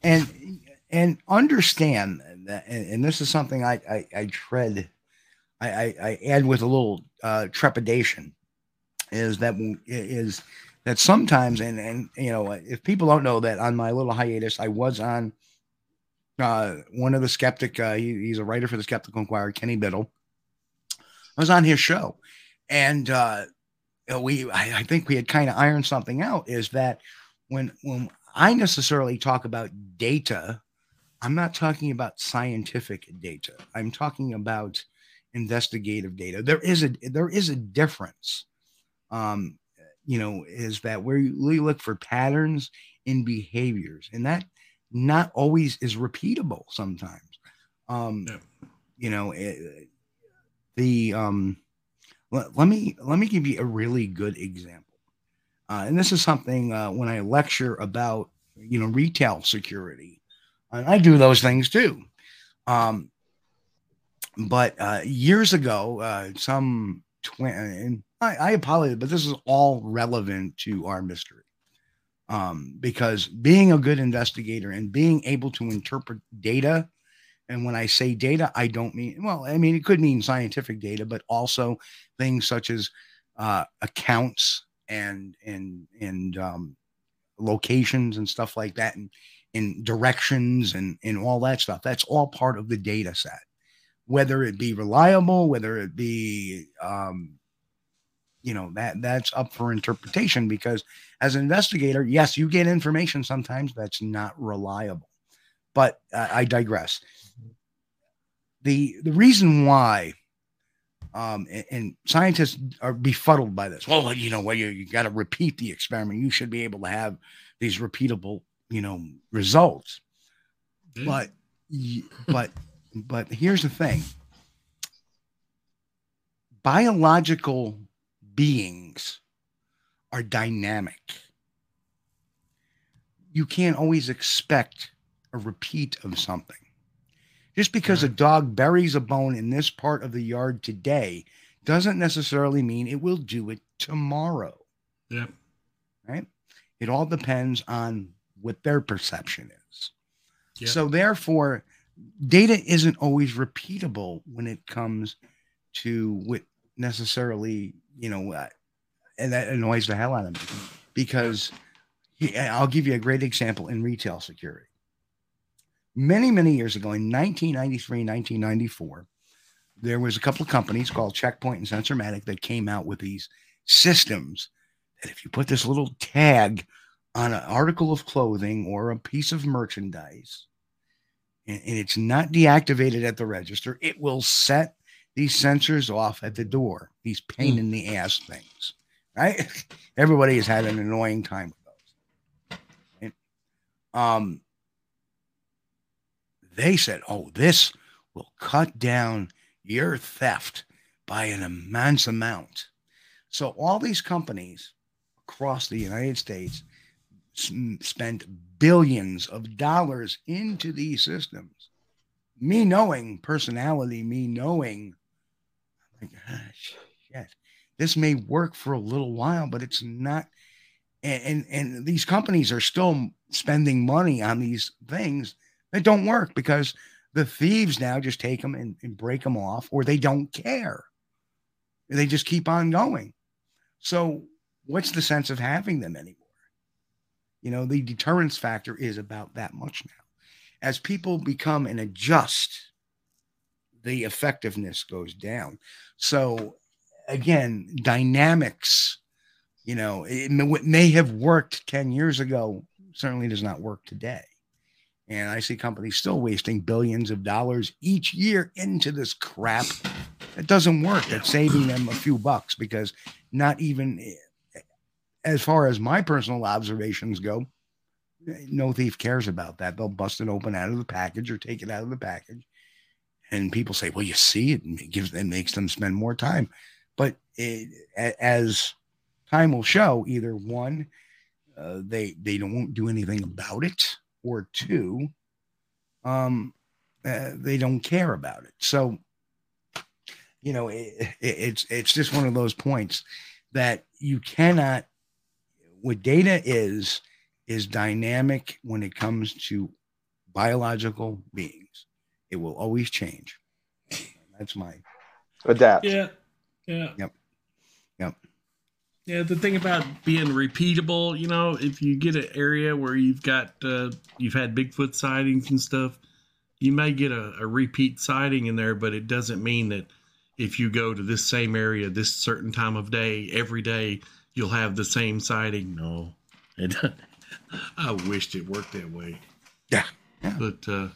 E: and and understand that and, and this is something I, I i tread I, I i add with a little uh trepidation is that is that sometimes and and you know if people don't know that on my little hiatus i was on uh one of the skeptic uh he, he's a writer for the skeptical inquirer kenny biddle i was on his show and uh we i, I think we had kind of ironed something out is that when when I necessarily talk about data, I'm not talking about scientific data. I'm talking about investigative data. There is a there is a difference. Um, you know, is that where you look for patterns in behaviors, and that not always is repeatable sometimes. Um,
F: Yeah.
E: you know, it, the um, let, let me let me give you a really good example. Uh, and this is something uh, when I lecture about, you know, retail security, and I do those things too. Um, but uh, years ago, uh, some and I, I apologize, but this is all relevant to our mystery. Um, because being a good investigator and being able to interpret data, and when I say data, I don't mean, well, I mean, it could mean scientific data, but also things such as uh, accounts and and and um, locations and stuff like that, and and directions and and all that stuff. That's all part of the data set. Whether it be reliable, whether it be um, you know that that's up for interpretation because as an investigator, yes, you get information sometimes that's not reliable. But uh, I digress. The the reason why Um, and, and scientists are befuddled by this. Well, you know, well, you, you got to repeat the experiment. You should be able to have these repeatable, you know, results.
F: Yeah.
E: But, but, but here's the thing biological beings are dynamic. You can't always expect a repeat of something. Just because a dog buries a bone in this part of the yard today doesn't necessarily mean it will do it tomorrow,
F: Yeah.
E: right? It all depends on what their perception is. So, therefore, data isn't always repeatable when it comes to what necessarily, you know, uh, and that annoys the hell out of me because I'll give you a great example in retail security. Many, many years ago, in 1993, 1994, there was a couple of companies called Checkpoint and Sensormatic that came out with these systems that if you put this little tag on an article of clothing or a piece of merchandise and, and it's not deactivated at the register, it will set these sensors off at the door, these pain in the ass things, right? <laughs> Everybody has had an annoying time with those. right? Um, they said, oh, this will cut down your theft by an immense amount. So all these companies across the United States spent billions of dollars into these systems. Me knowing personality, me knowing, like, shit, this may work for a little while, but it's not. And, and and these companies are still spending money on these things that don't work because the thieves now just take them and, and break them off, or they don't care. They just keep on going. So, what's the sense of having them anymore? You know, the deterrence factor is about that much now. As people become and adjust, the effectiveness goes down. So, again, dynamics, you know, it may, what may have worked 10 years ago certainly does not work today. And I see companies still wasting billions of dollars each year into this crap. It doesn't work. It's saving them a few bucks because not even eh, as far as my personal observations go, eh, no thief cares about that. They'll bust it open out of the package or take it out of the package. And people say, well, you see, it gives it makes them spend more time. But it, as time will show, either one, uh, they they don't do anything about it, or two, um, uh, they don't care about it. So, you know, it, it, it's it's just one of those points that you cannot. What data is is dynamic when it comes to biological beings. It will always change. That's my
G: Adapt.
F: Yeah. Yeah.
E: Yep. Yep.
F: Yeah, the thing about being repeatable, you know, if you get an area where you've got uh, you've had Bigfoot sightings and stuff, you may get a, a repeat sighting in there, but it doesn't mean that if you go to this same area this certain time of day every day, you'll have the same sighting. No, it. <laughs> I wished it worked that way.
E: Yeah. Yeah.
F: But uh,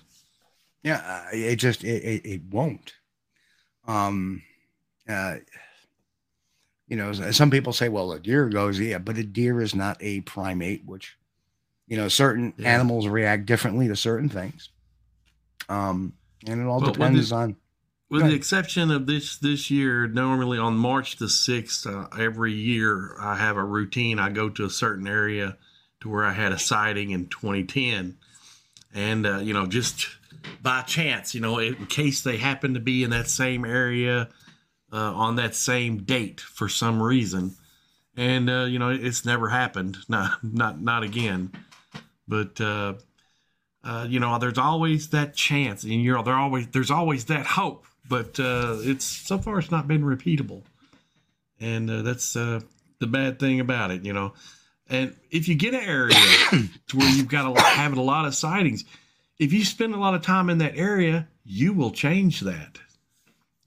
E: Yeah, uh, it just it, it, it won't. Um, uh, you know, some people say, well, a deer goes, yeah, but a deer is not a primate, which, you know, certain
F: Yeah.
E: animals react differently to certain things. Um, and it all depends
F: the-
E: on.
F: With the exception of this this year, normally on March the sixth, uh, every year I have a routine. I go to a certain area to where I had a sighting in 2010, and uh, you know, just by chance, you know, in case they happen to be in that same area uh, on that same date for some reason, and uh, you know, it's never happened. <laughs> Not not not again. But uh, uh, you know, there's always that chance, and you're there always there's always that hope. But uh, it's so far it's not been repeatable, and uh, that's the bad thing about it, you know. And if you get an area <coughs> to where you've got a, having a lot of sightings, if you spend a lot of time in that area, you will change that.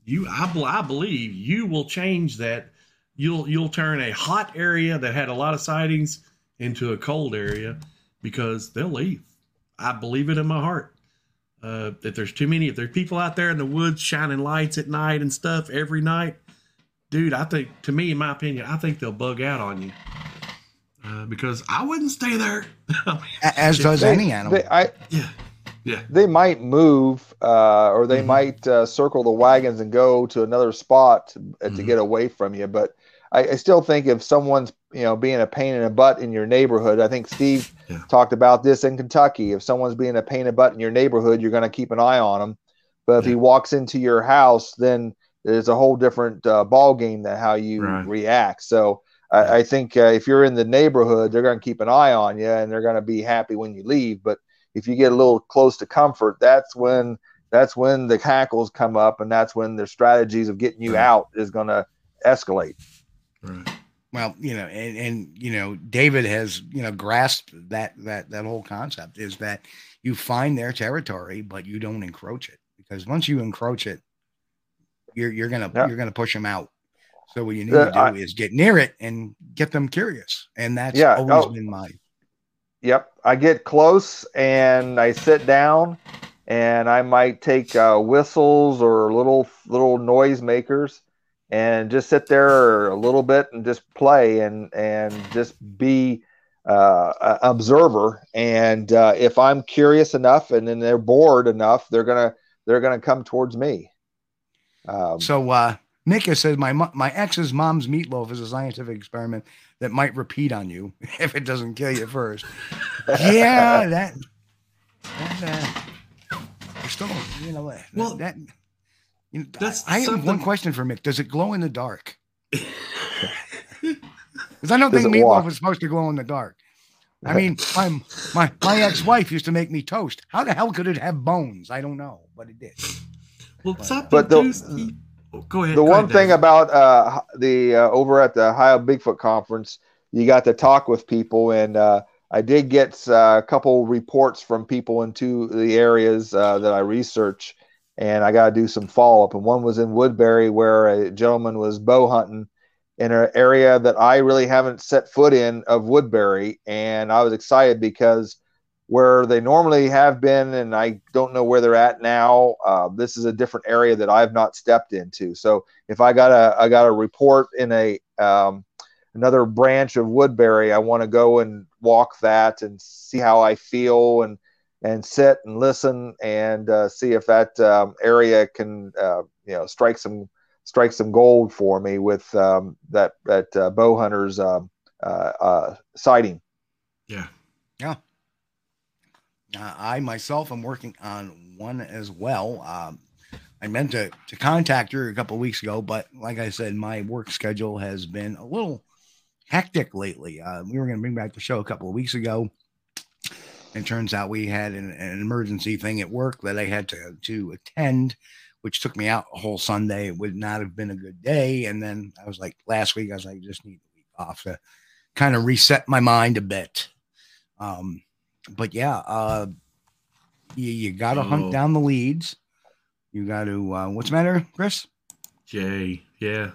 F: You, I, bel- I believe, you will change that. You'll you'll turn a hot area that had a lot of sightings into a cold area because they'll leave. I believe it in my heart. Uh, if there's too many, if there's people out there in the woods shining lights at night and stuff every night, dude, I think, to me, in my opinion, I think they'll bug out on you. Uh, because I wouldn't stay there. <laughs>
E: A- As does
G: They-
E: any animal.
G: they- I,
F: yeah, yeah,
G: they might move uh, or they
F: Mhm.
G: might uh, circle the wagons and go to another spot to, uh, to
F: Mhm.
G: get away from you but I, I still think if someone's you know being a pain in the butt in your neighborhood i think steve
F: Yeah.
G: talked about this in kentucky if someone's being a pain in the butt in your neighborhood you're going to keep an eye on him but if he walks into your house then there's a whole different uh, ball game than how you
F: Right.
G: react so I, I think uh, if you're in the neighborhood they're going to keep an eye on you and they're going to be happy when you leave but if you get a little close to comfort, that's when that's when the hackles come up, and that's when their strategies of getting you
F: Right.
G: out is going to escalate.
F: right.
E: Well, you know, and, and you know, David has you know grasped that that that whole concept is that you find their territory, but you don't encroach it because once you encroach it, you're you're gonna
G: Yeah.
E: you're gonna push them out. So what you need
G: The-
E: to do
G: I-
E: is get near it and get them curious, and that's
G: Yeah,
E: always
G: oh.
E: been my
G: Yep, I get close and I sit down, and I might take uh, whistles or little little noise makers, and just sit there a little bit and just play and and just be uh, a observer. And uh, if I'm curious enough, and then they're bored enough, they're gonna they're gonna come towards me. Um,
E: So uh says my my ex's mom's meatloaf is a scientific experiment that might repeat on you <laughs> if it doesn't kill you first. <laughs> yeah, that that uh, still you know that,
F: Well,
E: that you know,
F: that's
E: I, I have one question for Mick. Does it glow in the dark? <laughs> Because I don't
G: Does
E: think
G: it
E: meatloaf
G: walk?
E: is supposed to glow in the dark. I mean, my my my ex-wife used to make me toast. How the hell could it have bones? I don't know, but it did.
F: Well, something
G: But the-
F: too, Steve- oh, go ahead.
G: the
F: go
G: one
F: ahead,
G: thing
F: David.
G: about uh, the uh, over at the Ohio Bigfoot conference, you got to talk with people, and uh, I did get uh, a couple reports from people into the areas uh, that I research, and I got to do some follow up. And one was in Woodbury, where a gentleman was bow hunting in an area that I really haven't set foot in of Woodbury, and I was excited because where they normally have been, and I don't know where they're at now. Uh, this is a different area that I've not stepped into. So if I got a I got a report in a um, another branch of Woodbury, I want to go and walk that and see how I feel and and sit and listen and uh, see if that um, area can uh, you know strike some strike some gold for me with um, that that uh, bow hunters um, uh, uh, sighting.
F: Yeah.
E: Yeah, Uh, I myself am working on one as well. Um, I meant to, to contact her a couple of weeks ago, but like I said, my work schedule has been a little hectic lately. Uh, we were going to bring back the show a couple of weeks ago. And turns out we had an, an emergency thing at work that I had to, to attend, which took me out a whole Sunday. It would not have been a good day. And then I was like, last week, I was like, I just need a week off to kind of reset my mind a bit. Um, but yeah, uh, you, you got to
F: Oh.
E: hunt down the leads. You got to, uh, what's the matter, Chris?
F: Jay, yeah.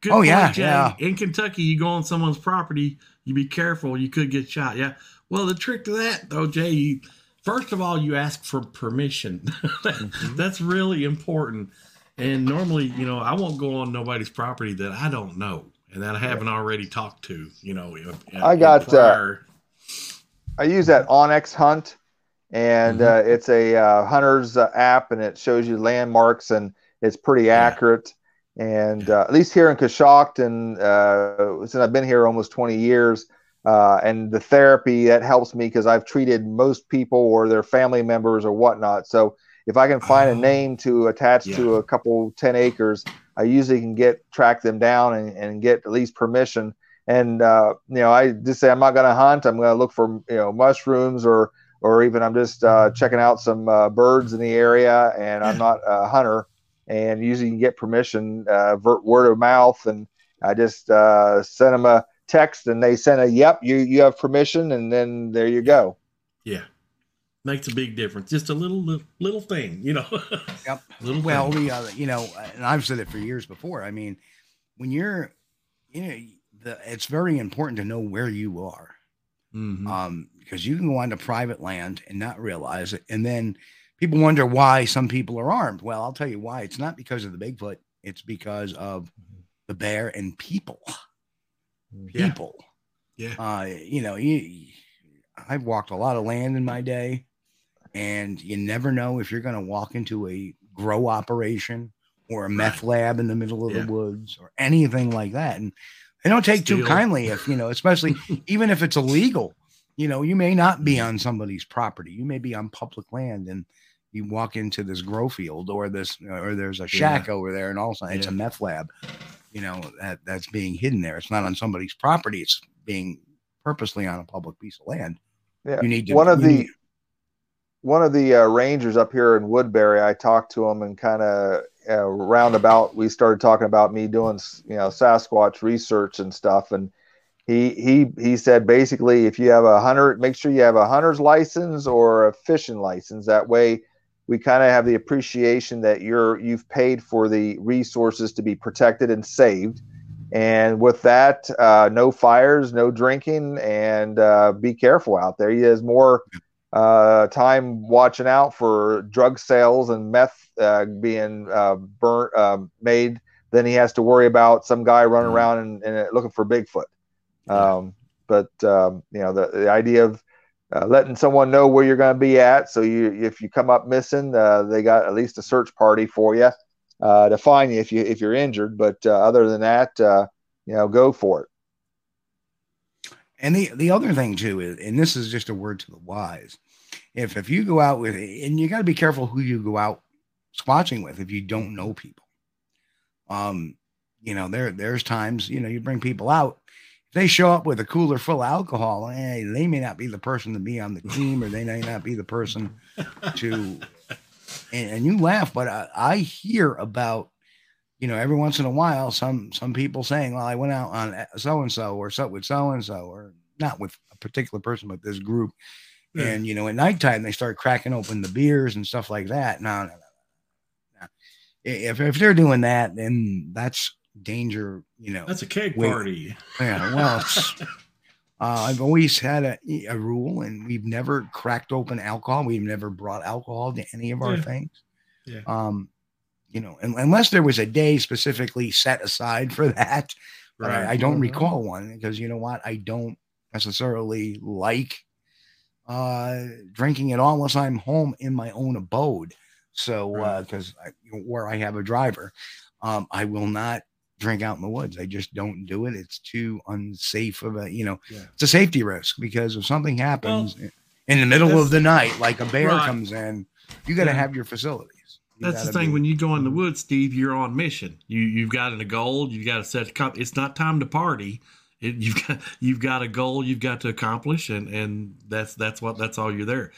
F: Good
E: Oh,
F: point,
E: yeah,
F: Jay.
E: yeah.
F: In Kentucky, you go on someone's property, you be careful, you could get shot. Yeah. Well, the trick to that, though, Jay, you, first of all, you ask for permission. <laughs>
E: Mm-hmm.
F: That's really important. And normally, you know, I won't go on nobody's property that I don't know and that I haven't already talked to. You know, in- in
G: I got, uh,
F: prior-
G: I use that onX Hunt, and uh, it's a uh, hunter's uh, app, and it shows you landmarks, and it's pretty accurate. And uh, at least here in Coshocton, uh, since I've been here almost 20 years, uh, and the therapy that helps me because I've treated most people or their family members or whatnot. So if I can find
F: Oh.
G: a name to attach
F: Yeah.
G: to a couple 10 acres, I usually can get track them down and, and get at least permission and uh, you know i just say i'm not going to hunt i'm going to look for you know mushrooms or or even i'm just uh, checking out some uh, birds in the area and i'm not a hunter and usually you can get permission uh, word of mouth and i just uh, send them a text and they send a yep you you have permission and then there you go
F: yeah. Makes a big difference. Just a little, little, little thing, you know. <laughs>
E: Yep.
F: little
E: Well,
F: thing.
E: the uh, you know, and I've said it for years before. I mean, when you're, you know, the it's very important to know where you are.
F: Mhm.
E: um, because you can go onto private land and not realize it. And then people wonder why some people are armed. Well, I'll tell you why. It's not because of the Bigfoot, it's because of the bear and people.
F: Yeah.
E: People.
F: Yeah.
E: Uh, you know, you, I've walked a lot of land in my day, and you never know if you're going to walk into a grow operation or a meth lab in the middle of
F: Yeah.
E: the woods or anything like that. And they don't take too kindly if, you know, especially <laughs> even if it's illegal, you know, you may not be on somebody's property. You may be on public land and you walk into this grow field or this, or there's a shack over there and all of a sudden it's a meth lab, you know, that that's being hidden there. It's not on somebody's property. It's being purposely on a public piece of land.
G: Yeah.
E: You need to,
G: one of the
E: need-
G: one of the uh, rangers up here in Woodbury, I talked to him and kind of uh, roundabout. We started talking about me doing, you know, Sasquatch research and stuff, and he he he said basically, if you have a hunter, make sure you have a hunter's license or a fishing license. That way, we kind of have the appreciation that you're you've paid for the resources to be protected and saved. And with that, uh, no fires, no drinking, and uh, be careful out there. There's more uh, time watching out for drug sales and meth uh, being uh, burnt, uh, made than he has to worry about some guy running
E: Mhm.
G: around and, and looking for Bigfoot. Um, but um, you know, the, the idea of uh, letting someone know where you're going to be at, so you if you come up missing, uh, they got at least a search party for you uh, to find you if you if you're injured. But uh, other than that, uh, you know, go for it.
E: And the the other thing too is, and this is just a word to the wise, if if you go out with, and you got to be careful who you go out squatching with if you don't know people. Um, you know, there there's times you know you bring people out, if they show up with a cooler full of alcohol, hey, they may not be the person to be on the team, or they may not be the person to. And, and you laugh, but I, I hear about you know, every once in a while, some some people saying, "Well, I went out on so and so, or so with so and so, or not with a particular person, but this group."
F: Yeah.
E: And you know, at nighttime, they start cracking open the beers and stuff like that. No, no, no, no. If if they're doing that, then that's danger. You know,
F: That's a cake party.
E: yeah. Well, <laughs> uh, I've always had a, a rule, and we've never cracked open alcohol. We've never brought alcohol to any of our
F: Yeah.
E: things.
F: Yeah.
E: Um, you know, un- unless there was a day specifically set aside for that. But I, I don't
G: Mhm.
E: recall one because you know what? I don't necessarily like uh drinking at all unless I'm home in my own abode. So uh
F: Right.
E: because where I have a driver, um, I will not drink out in the woods. I just don't do it. It's too unsafe of a you know,
F: Yeah.
E: it's a safety risk because if something happens in the middle of the night, like a bear
F: Right.
E: comes in, you gotta
F: Yeah.
E: have your facilities. You
F: That's the thing.
E: be-
F: When you go in the woods, Steve, you're on mission. You you've got a goal. You've got to set. It's not time to party. It, you've got you've got a goal you've got to accomplish, and and that's that's what that's all you're there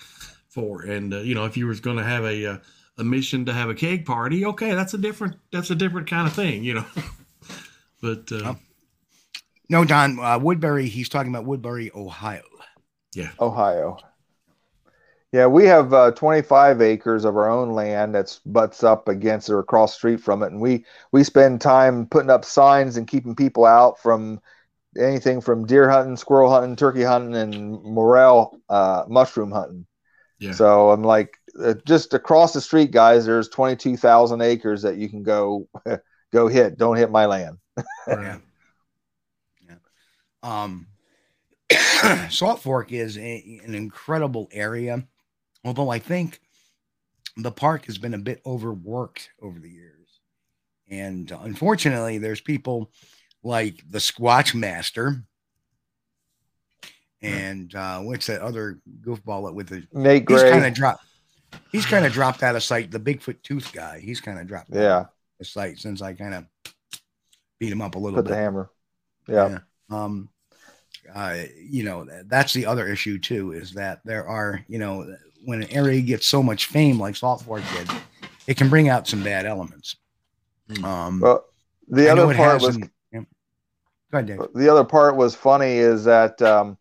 F: for. And uh, you know, if you was going to have a uh, a mission to have a keg party, okay, that's a different that's a different kind of thing, you know. <laughs> but uh,
E: Oh. no, Don uh, Woodbury. He's talking about Woodbury, Ohio.
G: Yeah, Ohio. Yeah, we have uh, 25 acres of our own land that's butts up against or across the street from it, and we we spend time putting up signs and keeping people out from anything from deer hunting, squirrel hunting, turkey hunting, and morel uh, mushroom hunting.
F: yeah,
G: So I'm like, uh, just across the street, guys. There's 22,000 acres that you can go <laughs> go hit. Don't hit my land. <laughs>
F: right.
E: Um, <coughs> Salt Fork is a, an incredible area, although I think the park has been a bit overworked over the years. And unfortunately, there's people like the Squatch Master and uh, what's that other goofball with the
G: Nate
E: he's kind of dropped. He's kind of dropped out of sight. The Bigfoot Tooth guy. He's kind of dropped. out
G: yeah,
E: of sight since I kind of beat him up a little
G: put
E: bit.
G: the hammer. Yeah.
E: Um, uh, you know, that's the other issue too, is that there are, you know, when an area gets so much fame like Salt Fork did, it can bring out some bad elements.
F: Mm.
E: Um,
G: Well, the
E: I
G: other part was
E: yeah. Go ahead, Dave.
G: the other part was funny is that um,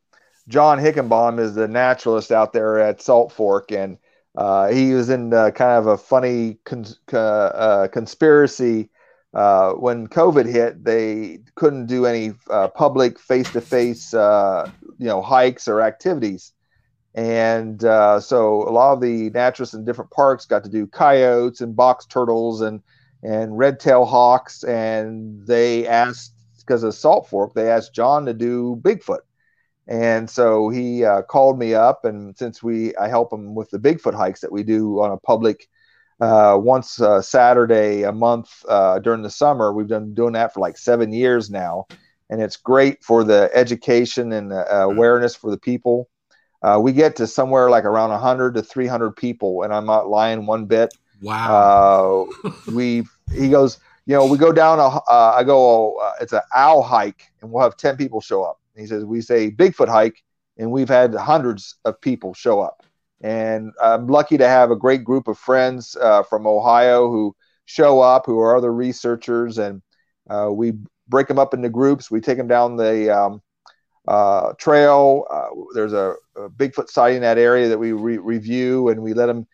G: John Hickenbottom is the naturalist out there at Salt Fork, and uh, he was in uh, kind of a funny cons- uh, uh, conspiracy. Uh, when COVID hit, they couldn't do any uh, public face-to-face you know hikes or activities. And so a lot of the naturalists in different parks got to do coyotes and box turtles and and red tail hawks. And they asked because of Salt Fork, they asked John to do Bigfoot. And so he uh, called me up, and since we I help him with the Bigfoot hikes that we do on a public uh, once uh, Saturday a month uh, during the summer. We've been doing that for like seven years now, and it's great for the education and uh, awareness for the people. Uh, we get to somewhere like around 100 to 300 people, and I'm not lying one bit.
F: Wow.
G: Uh, <laughs> we he goes, you know, we go down I go, it's an owl hike, and we'll have 10 people show up. And he says we say Bigfoot hike, and we've had hundreds of people show up and I'm lucky to have a great group of friends uh, from Ohio who show up, who are other researchers, and uh, we break them up into groups. We take them down the um, uh, trail. Uh, there's a, a, Bigfoot sighting in that area that we re- review, and we let them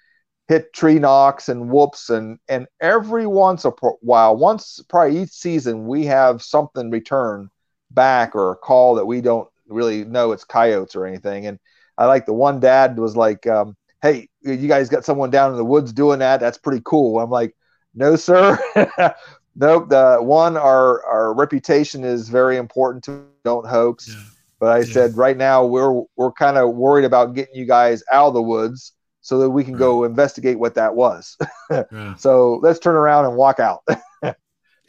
G: hit tree knocks and whoops, and and every once a while, once probably each season, we have something return back or a call that we don't really know it's coyotes or anything, and I like the one dad was like, um, "Hey, you guys got someone down in the woods doing that? That's pretty cool." I'm like, "No, sir." <laughs> nope. The one, our our reputation is very important to don't hoax. Yeah. But I yeah. said right now we're we're kind of worried about getting you guys out of the woods so that we can right. go investigate what that was. <laughs> yeah. So let's turn around and walk out. <laughs>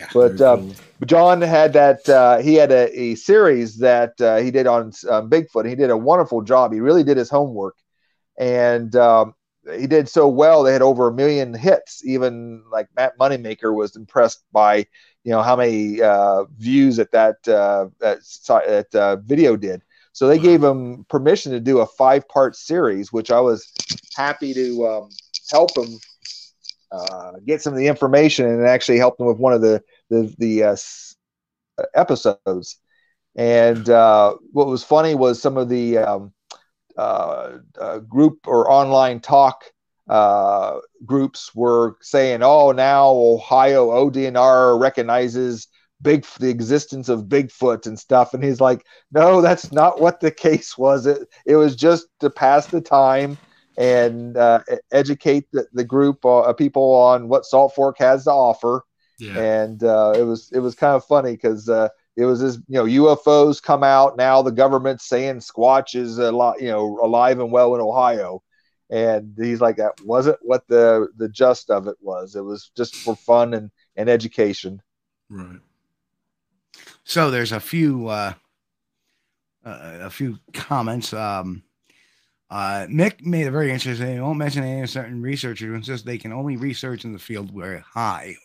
G: Yeah, but um, John had that. Uh, he had a, a series that uh, he did on um, Bigfoot. He did a wonderful job. He really did his homework, and um, he did so well. They had over a million hits. Even like Matt Moneymaker was impressed by you know how many uh, views that that uh, that, that uh, video did. So they gave him permission to do a five part series, which I was happy to um, help him uh, get some of the information and actually help them with one of the the the uh, episodes. And uh, what was funny was some of the um, uh, uh, group or online talk groups were saying, "Oh, now Ohio ODNR recognizes." Big the existence of Bigfoot and stuff. And he's like, no, that's not what the case was. It it was just to pass the time and uh, educate the, the group uh, of people on what Salt Fork has to offer. Yeah. And uh, it was it was kind of funny because uh, it was this you know UFOs come out now the government's saying Squatch is a lot you know alive and well in Ohio, and he's like that wasn't what the the gist of it was. It was just for fun and and education.
F: Right.
E: So there's a few uh, uh a few comments. Um, uh, Mick made a very interesting. He won't mention any certain researcher who insists they can only research in the field where high.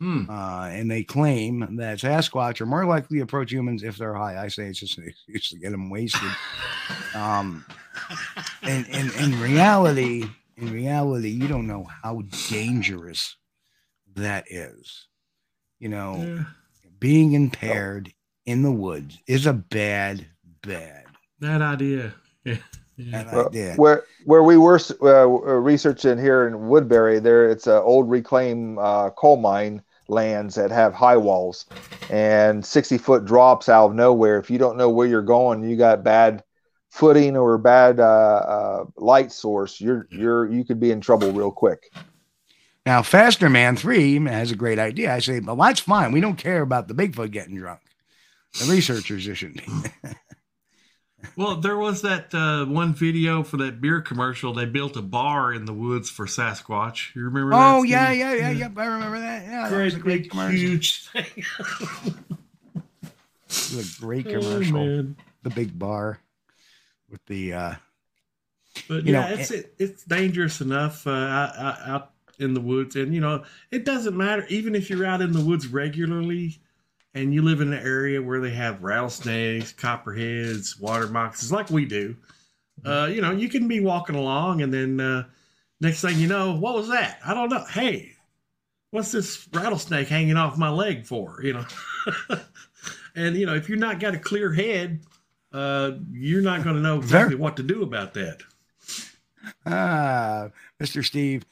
E: Hmm. Uh, and they claim that Sasquatch are more likely to approach humans if they're high. I say it's just an excuse to get them wasted. <laughs> um, and, and in reality, in reality, you don't know how dangerous that is. You know, yeah. Being impaired in the woods is a bad, bad,
F: bad idea. <laughs> Yeah.
G: Yeah. where where we were uh, researching here in Woodbury, there it's an old reclaimed uh, coal mine lands that have high walls and 60 foot drops out of nowhere. If you don't know where you're going, you got bad footing or bad uh, uh light source. You're you're you could be in trouble real quick.
E: Now, Faster Man Three has a great idea. I say, well, that's fine. We don't care about the Bigfoot getting drunk. The researchers shouldn't <laughs> be.
F: well, there was that uh, one video for that beer commercial. They built a bar in the woods for Sasquatch. You remember that?
E: Oh yeah, yeah, yeah, yeah, I remember that. Yeah,
F: great,
E: that
F: great huge thing.
E: it was a great <laughs> oh, commercial. Oh, the big bar with the. uh
F: But yeah, know, it's it, it's dangerous enough uh, out, out in the woods, and you know it doesn't matter even if you're out in the woods regularly and you live in an area where they have rattlesnakes, copperheads, water moccasins, like we do, uh, you know, you can be walking along and then uh, next thing you know, what was that? I don't know. Hey, what's this rattlesnake hanging off my leg for? You know, <laughs> and you know, if you're not got a clear head, uh, you're not going to know exactly what to do about that.
E: Ah, Mr. Steve,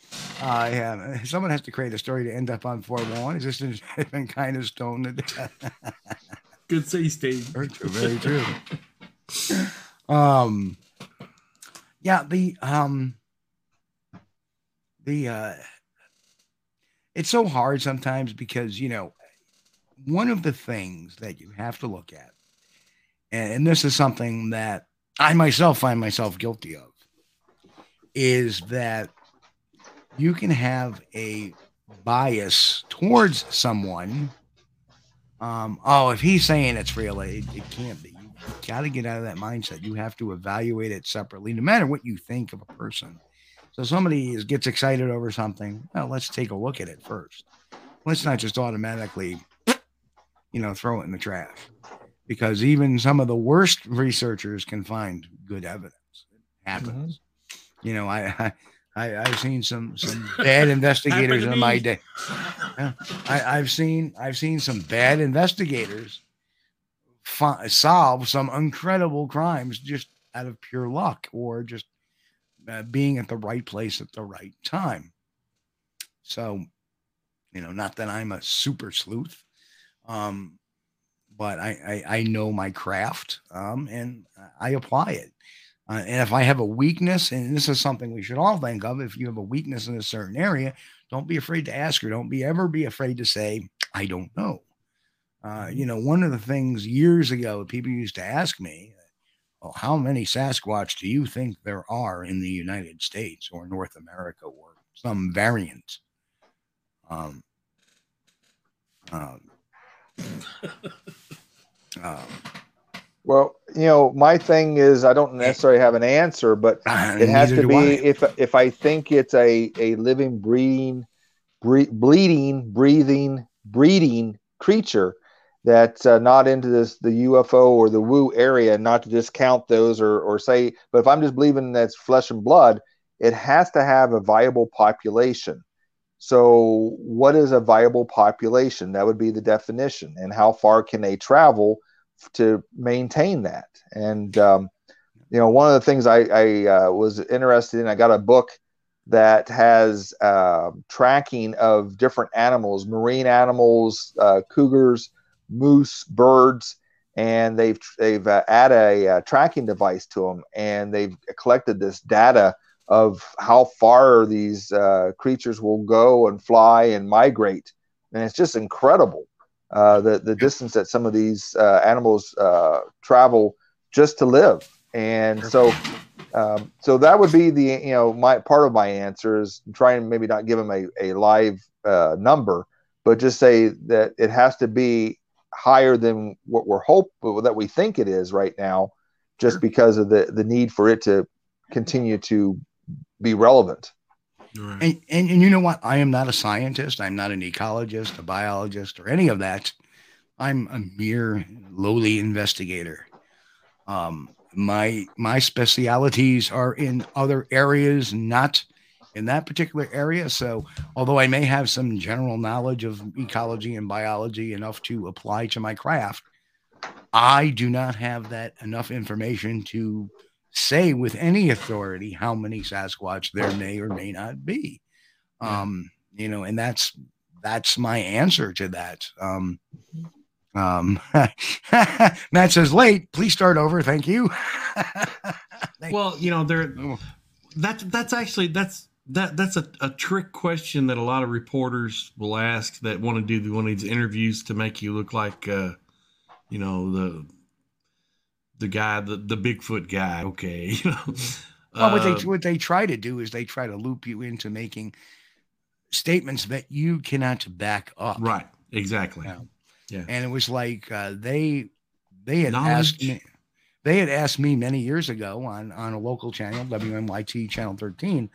E: uh, yeah, someone has to create a story to end up on 411. Is this a different <laughs> kind of stone to death? <laughs>
F: Good see, Steve.
E: Very true. Very true. um, yeah, the um, the uh, it's so hard sometimes because you know one of the things that you have to look at, and, and this is something that I myself find myself guilty of, is that you can have a bias towards someone. Um, oh, if he's saying it's real, it, it can't be. You got to get out of that mindset. You have to evaluate it separately, no matter what you think of a person. So somebody is, gets excited over something. Well, let's take a look at it first. Let's not just automatically, you know, throw it in the trash, because even some of the worst researchers can find good evidence. It happens. Mm-hmm. You know, I, I I've seen some some bad investigators in my day. I, have seen I've seen some bad investigators fi- solve some incredible crimes just out of pure luck or just uh, being at the right place at the right time. So, you know, not that I'm a super sleuth, um, but I, I, I know my craft um, and I apply it. Uh, and if I have a weakness, and this is something we should all think of, if you have a weakness in a certain area, don't be afraid to ask her. Don't be ever be afraid to say, I don't know. Uh, you know, one of the things years ago people used to ask me, well, how many Sasquatch do you think there are in the United States or North America or some variant? Um, um, <laughs>
G: um, well, you know, my thing is I don't necessarily have an answer, but uh, it has to be if if I think it's a a living, breathing, bre- bleeding, breathing, breeding creature, that's uh, not into this the UFO or the woo area, not to discount those or or say, but if I'm just believing that's flesh and blood, it has to have a viable population. So, what is a viable population? That would be the definition, and how far can they travel to maintain that? And um, you know, one of the things I, I uh, was interested in, I got a book that has uh, tracking of different animals, marine animals, uh, cougars, moose, birds, and they've they've uh, added a, uh, tracking device to them, and they've collected this data of how far these uh, creatures will go and fly and migrate, and it's just incredible uh, the the distance that some of these uh, animals uh, travel just to live, and so. Um, so that would be the you know my part of my answer is try and maybe not give them a, a live number, but just say that it has to be higher than what we're hope that we think it is right now, just because of the the need for it to continue to be relevant.
E: Right. And, and, and you know what? I am not a scientist. I'm not an ecologist, a biologist, or any of that. I'm a mere lowly investigator. Um, my my specialities are in other areas, not in that particular area. So, although I may have some general knowledge of ecology and biology enough to apply to my craft, I do not have that enough information to say with any authority how many Sasquatch there may or may not be. Um, you know, and that's that's my answer to that. Um, um, <laughs> Matt says late. Please start over. Thank you. <laughs>
F: Thank well, you know, there. Oh. That's that's actually that's that that's a, a trick question that a lot of reporters will ask that want to do one of these interviews to make you look like uh, you know the the guy the, the bigfoot guy okay <laughs> you know
E: well, what they uh, what they try to do is they try to loop you into making statements that you cannot back up
F: right exactly
E: yeah, yeah. and it was like uh, they they had Knowledge. asked me they had asked me many years ago on on a local channel WNYT channel 13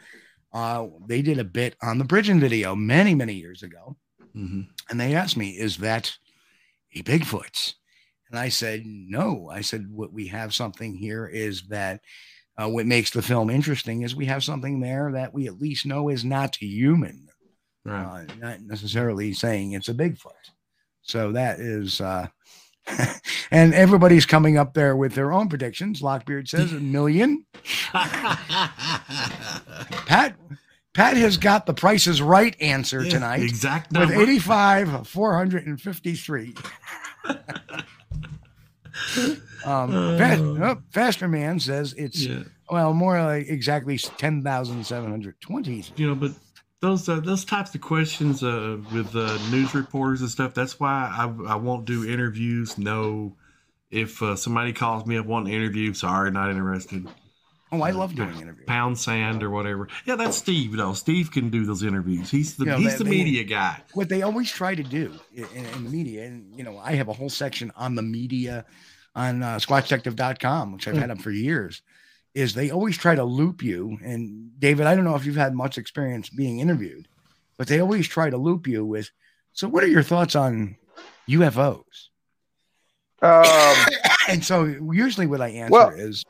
E: uh, they did a bit on the Bridgen video many, many years ago. Mm-hmm. And they asked me, is that a Bigfoot? And I said, no. I said, what we have something here is that uh, what makes the film interesting is we have something there that we at least know is not human, right. uh, not necessarily saying it's a Bigfoot. So that is, uh, <laughs> and everybody's coming up there with their own predictions. Lockbeard says a million. <laughs> Pat Pat has got the prices right answer tonight.
F: Exact
E: number. With 85 453. <laughs> Um,
F: Uh.
E: Fa- oh, Faster Man says it's
F: Yeah.
E: well more like exactly ten thousand seven hundred twenty.
F: you know but those uh, those types of questions uh, with uh, news reporters and stuff that's why I, I won't do interviews no if uh, somebody calls me up wanting an interview sorry not interested
E: Oh, I love doing interviews.
F: pound sand or whatever yeah that's steve though steve can do those interviews he's the
E: Yeah,
F: he's
E: they-
F: the
E: they-
F: media guy
E: What they always try to do in, in the media, and you know, I have a whole section on the media on uh, squatchdetective.com, which I've had them for years. Is they always try to loop you. And David, I don't know if you've had much experience being interviewed, but they always try to loop you with. So, what are your thoughts on UFOs?
G: Um, <laughs>
E: And so, usually, what I answer
G: Well-
E: is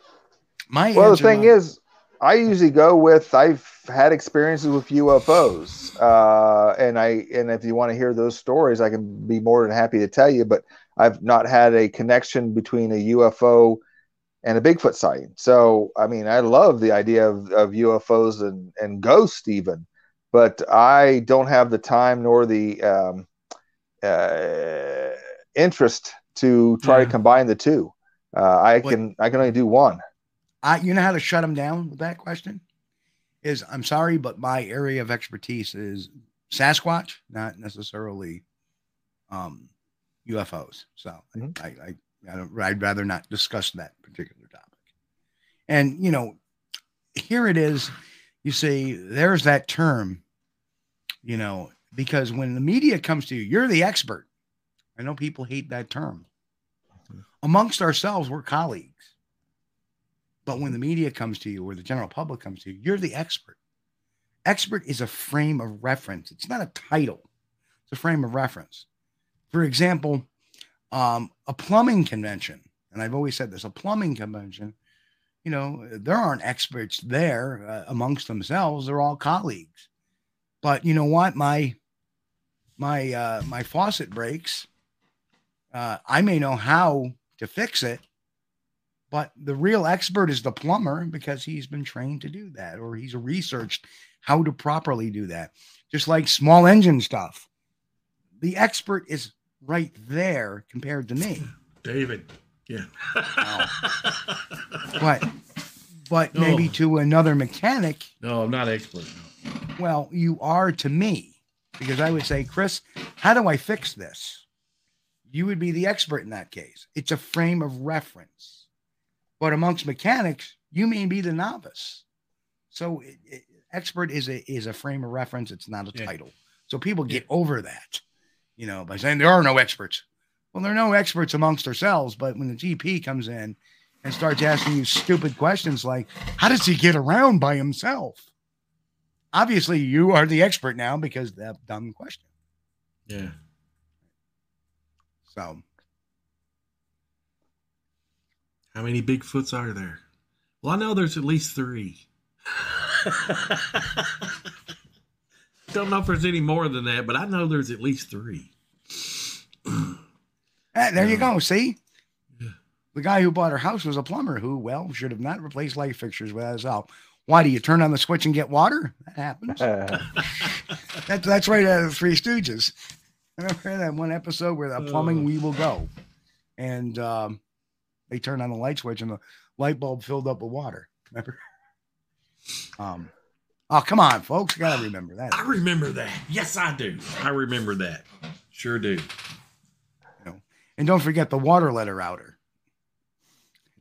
E: my.
G: well, the thing
E: on-
G: is, I usually go with I've had experiences with UFOs, uh, and I and if you want to hear those stories, I can be more than happy to tell you. But I've not had a connection between a UFO and a Bigfoot sighting. So, I mean, I love the idea of, of UFOs and and ghosts even, but I don't have the time nor the um, uh, interest to try
F: Yeah.
G: to combine the two. Uh, I
E: What-
G: can I can only do one.
E: I, you know how to shut them down with that question? Is I'm sorry, but my area of expertise is Sasquatch, not necessarily um, UFOs. So
G: Mhm.
E: I, I, I don't, I'd rather not discuss that particular topic. And you know, here it is. You see, there's that term. You know, because when the media comes to you, you're the expert. I know people hate that term. Amongst ourselves, we're colleagues. But when the media comes to you or the general public comes to you, you're the expert. Expert is a frame of reference. It's not a title. It's a frame of reference. For example, um, a plumbing convention, and I've always said this, a plumbing convention, you know, there aren't experts there uh, amongst themselves. They're all colleagues. But you know what? My my uh, my faucet breaks. Uh, I may know how to fix it, but the real expert is the plumber because he's been trained to do that or he's researched how to properly do that. Just like small engine stuff. The expert is right there compared to me.
F: david yeah
E: But but maybe
F: Oh.
E: to another mechanic,
F: no i'm not expert
E: well, you are to me. Because I would say, Chris, how do I fix this? You would be the expert in that case. It's a frame of reference. But amongst mechanics, you may be the novice. So it, it- expert is a is a frame of reference. It's not a
F: Yeah.
E: title. So people get over that, you know, by saying there are no experts. Well, there are no experts amongst ourselves. But when the GP comes in and starts asking you stupid questions like, "How does he get around by himself?" Obviously, you are the expert now because of that dumb question.
F: yeah
E: So
F: How many Bigfoots are there? Well, I know there's at least three. <laughs> Don't know if there's any more than that, but I know there's at least three.
E: eh, there you go. See,
F: Yeah.
E: the guy who bought our house was a plumber who, well, should have not replaced light fixtures without his help. Why do you turn on the switch and get water? That happens. <laughs>
G: Uh,
E: That's that's right out of the Three Stooges. I remember that one episode where the plumbing
F: Oh.
E: we will go, and um, they turned on the light switch and the light bulb filled up with water. Remember? Um, oh come on, folks, you gotta remember that.
F: I remember that. Yes, I do. I remember that. Sure do.
E: And don't forget the water letter outer.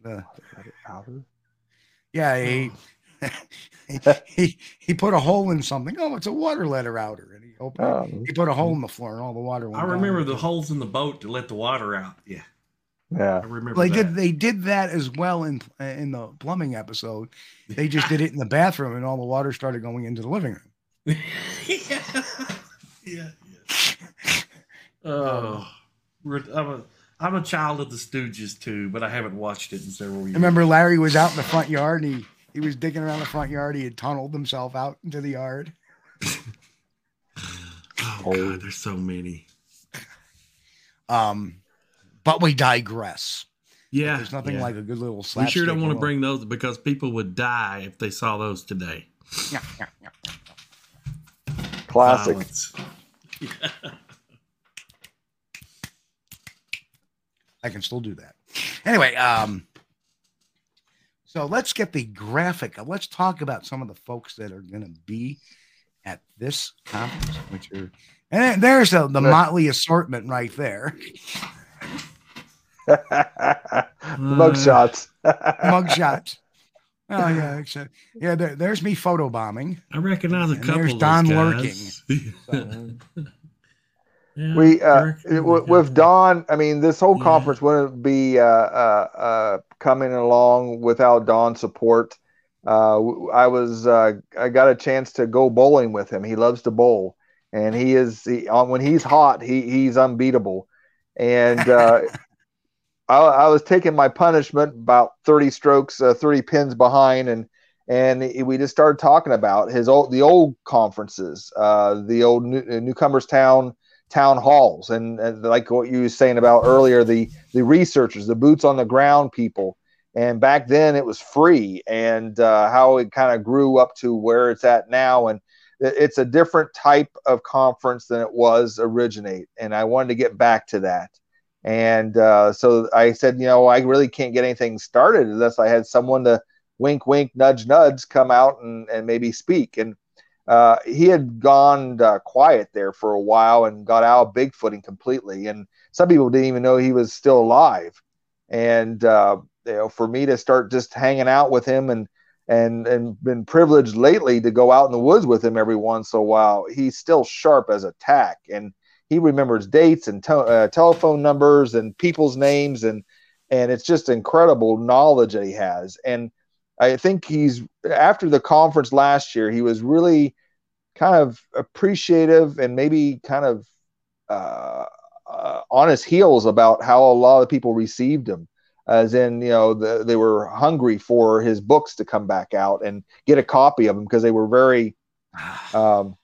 E: The, router? yeah, he, <laughs> he he put a hole in something. Oh, it's a water letter outer, and he opened. it.
G: um,
E: He put a hole in the floor, and all the water went.
F: I
E: down.
F: remember the holes in the boat to let the water out. Yeah,
G: yeah.
F: I remember.
E: Well, they
F: that.
E: did they did that as well in in the plumbing episode. They just did it in the bathroom, and all the water started going into the living room. <laughs>
F: yeah. yeah. yeah. <laughs> Oh, I'm a I'm a child of the Stooges too, but I haven't watched it in several years.
E: I remember Larry was out in the front yard, and he he was digging around the front yard. He had tunneled himself out into the yard. <laughs>
F: Oh God, there's so many.
E: Um, but we digress.
F: Yeah,
E: There's nothing
F: yeah.
E: like a good little
F: We
E: slapstick.
F: sure don't want to bring those because people would die if they saw those today.
E: Yeah, yeah, yeah.
G: Classic.
F: Violence. <laughs>
E: I can still do that. Anyway, um, so let's get the graphic. Let's talk about some of the folks that are going to be at this conference, which are, and there's a, the motley assortment right there.
G: Mug shots.
E: Mug <laughs> shots. Oh yeah, except, yeah. There, there's me photo bombing.
F: I recognize a
E: And
F: couple.
E: there's
F: of
E: Don
F: those
E: lurking. <laughs>
F: guys. Yeah,
G: we uh,
F: recognize
G: w- with. Don. I mean, this whole
F: Yeah.
G: conference wouldn't be uh, uh, uh, coming along without Don's support. Uh, w- I was uh, I got a chance to go bowling with him. He loves to bowl, and he is he, on when he's hot. He he's unbeatable, and uh, <laughs> I, I was taking my punishment about thirty strokes, uh, thirty pins behind, and and we just started talking about his old the old conferences, uh, the old new, Newcomerstown town halls and, and like what you were saying about earlier the the researchers the boots on the ground people. And back then it was free and uh, how it kind of grew up to where it's at now and it's a different type of conference than it was originate and i wanted to get back to that and uh, so i said you know i really can't get anything started unless i had someone to wink wink nudge nudge come out and, and maybe speak. And uh, he had gone uh, quiet there for a while and got out bigfooting completely. And some people didn't even know he was still alive. And uh, you know for me to start just hanging out with him and and and been privileged lately to go out in the woods with him every once in a while he's still sharp as a tack. And he remembers dates and uh, telephone numbers and people's names and and it's just incredible knowledge that he has and I think he's after the conference last year, he was really kind of appreciative and maybe kind of uh, uh, on his heels about how a lot of people received him. As in, you know, the, they were hungry for his books to come back out and get a copy of them because they were very, <sighs> um,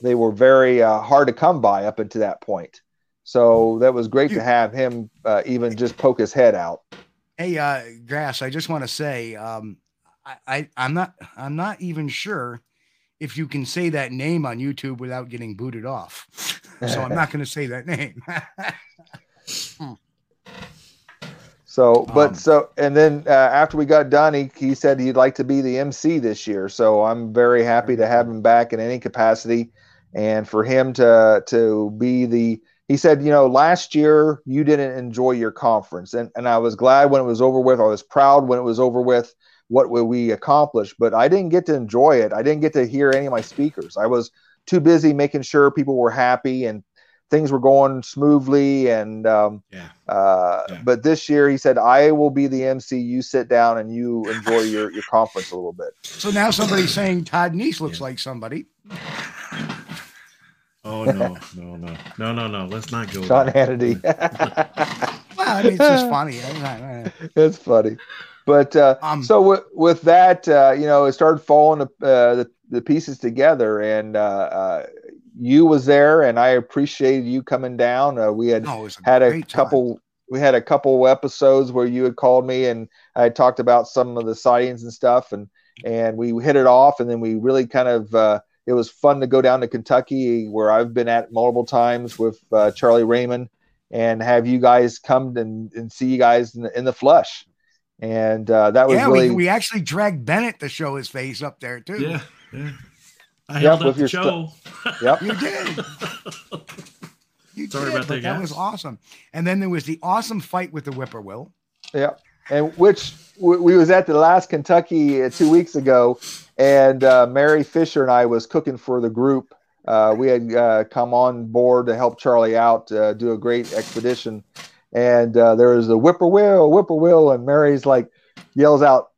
G: they were very uh, hard to come by up until that point. So that was great to have him uh, even just poke his head out.
E: Hey, uh, Grass, I just want to say, um, I, I, I'm not, I'm not even sure if you can say that name on YouTube without getting booted off. So I'm not going to say that name. <laughs>
G: So, but
E: Um,
G: so, and then uh, after we got done, he, he said he'd like to be the MC this year. So I'm very happy to have him back in any capacity, and for him to to be the. He said, you know, last year you didn't enjoy your conference, and and I was glad when it was over with. I was proud when it was over with. What we accomplished, but I didn't get to enjoy it. I didn't get to hear any of my speakers. I was too busy making sure people were happy and things were going smoothly and um,
H: Yeah.
G: uh,
H: Yeah.
G: but this year he said i will be the mc you sit down and you enjoy your, your conference a little bit
E: so now somebody's saying Todd Neiss looks like somebody. <laughs>
F: Oh no, no, no, no, no, no. Let's not go.
G: sean
F: there.
G: hannity <laughs>
E: Well, I mean, it's just funny. <laughs>
G: It's funny but uh,
E: Um,
G: so with, with that uh, you know it started falling uh, the, the pieces together and uh, uh, you was there and i appreciated you coming down uh, we had
E: no, it was
G: had a
E: great time.
G: couple we had a couple episodes where you had called me and I had talked about some of the sightings and stuff and and we hit it off and then we really kind of uh, it was fun to go down to Kentucky where I've been at multiple times with uh, Charlie Raymond and have you guys come and, and see you guys in the, in the flesh and uh, that was
E: yeah,
G: really
E: we, we actually dragged Bennett to show his face up there too.
F: Yeah, yeah. I
G: Yep,
F: held up
G: with
F: the
G: your
F: show.
G: yep
E: You did. <laughs> You
F: Sorry
E: did,
F: about
E: but
F: that,
E: That was awesome. And then there was the awesome fight with the whippoorwill.
G: Yeah, and which we, we was at the last Kentucky uh, two weeks ago, and uh, Mary Fisher and I was cooking for the group. Uh, we had uh, come on board to help Charlie out, uh, do a great expedition, and uh, there was a whippoorwill, whippoorwill, and Mary's like yells out,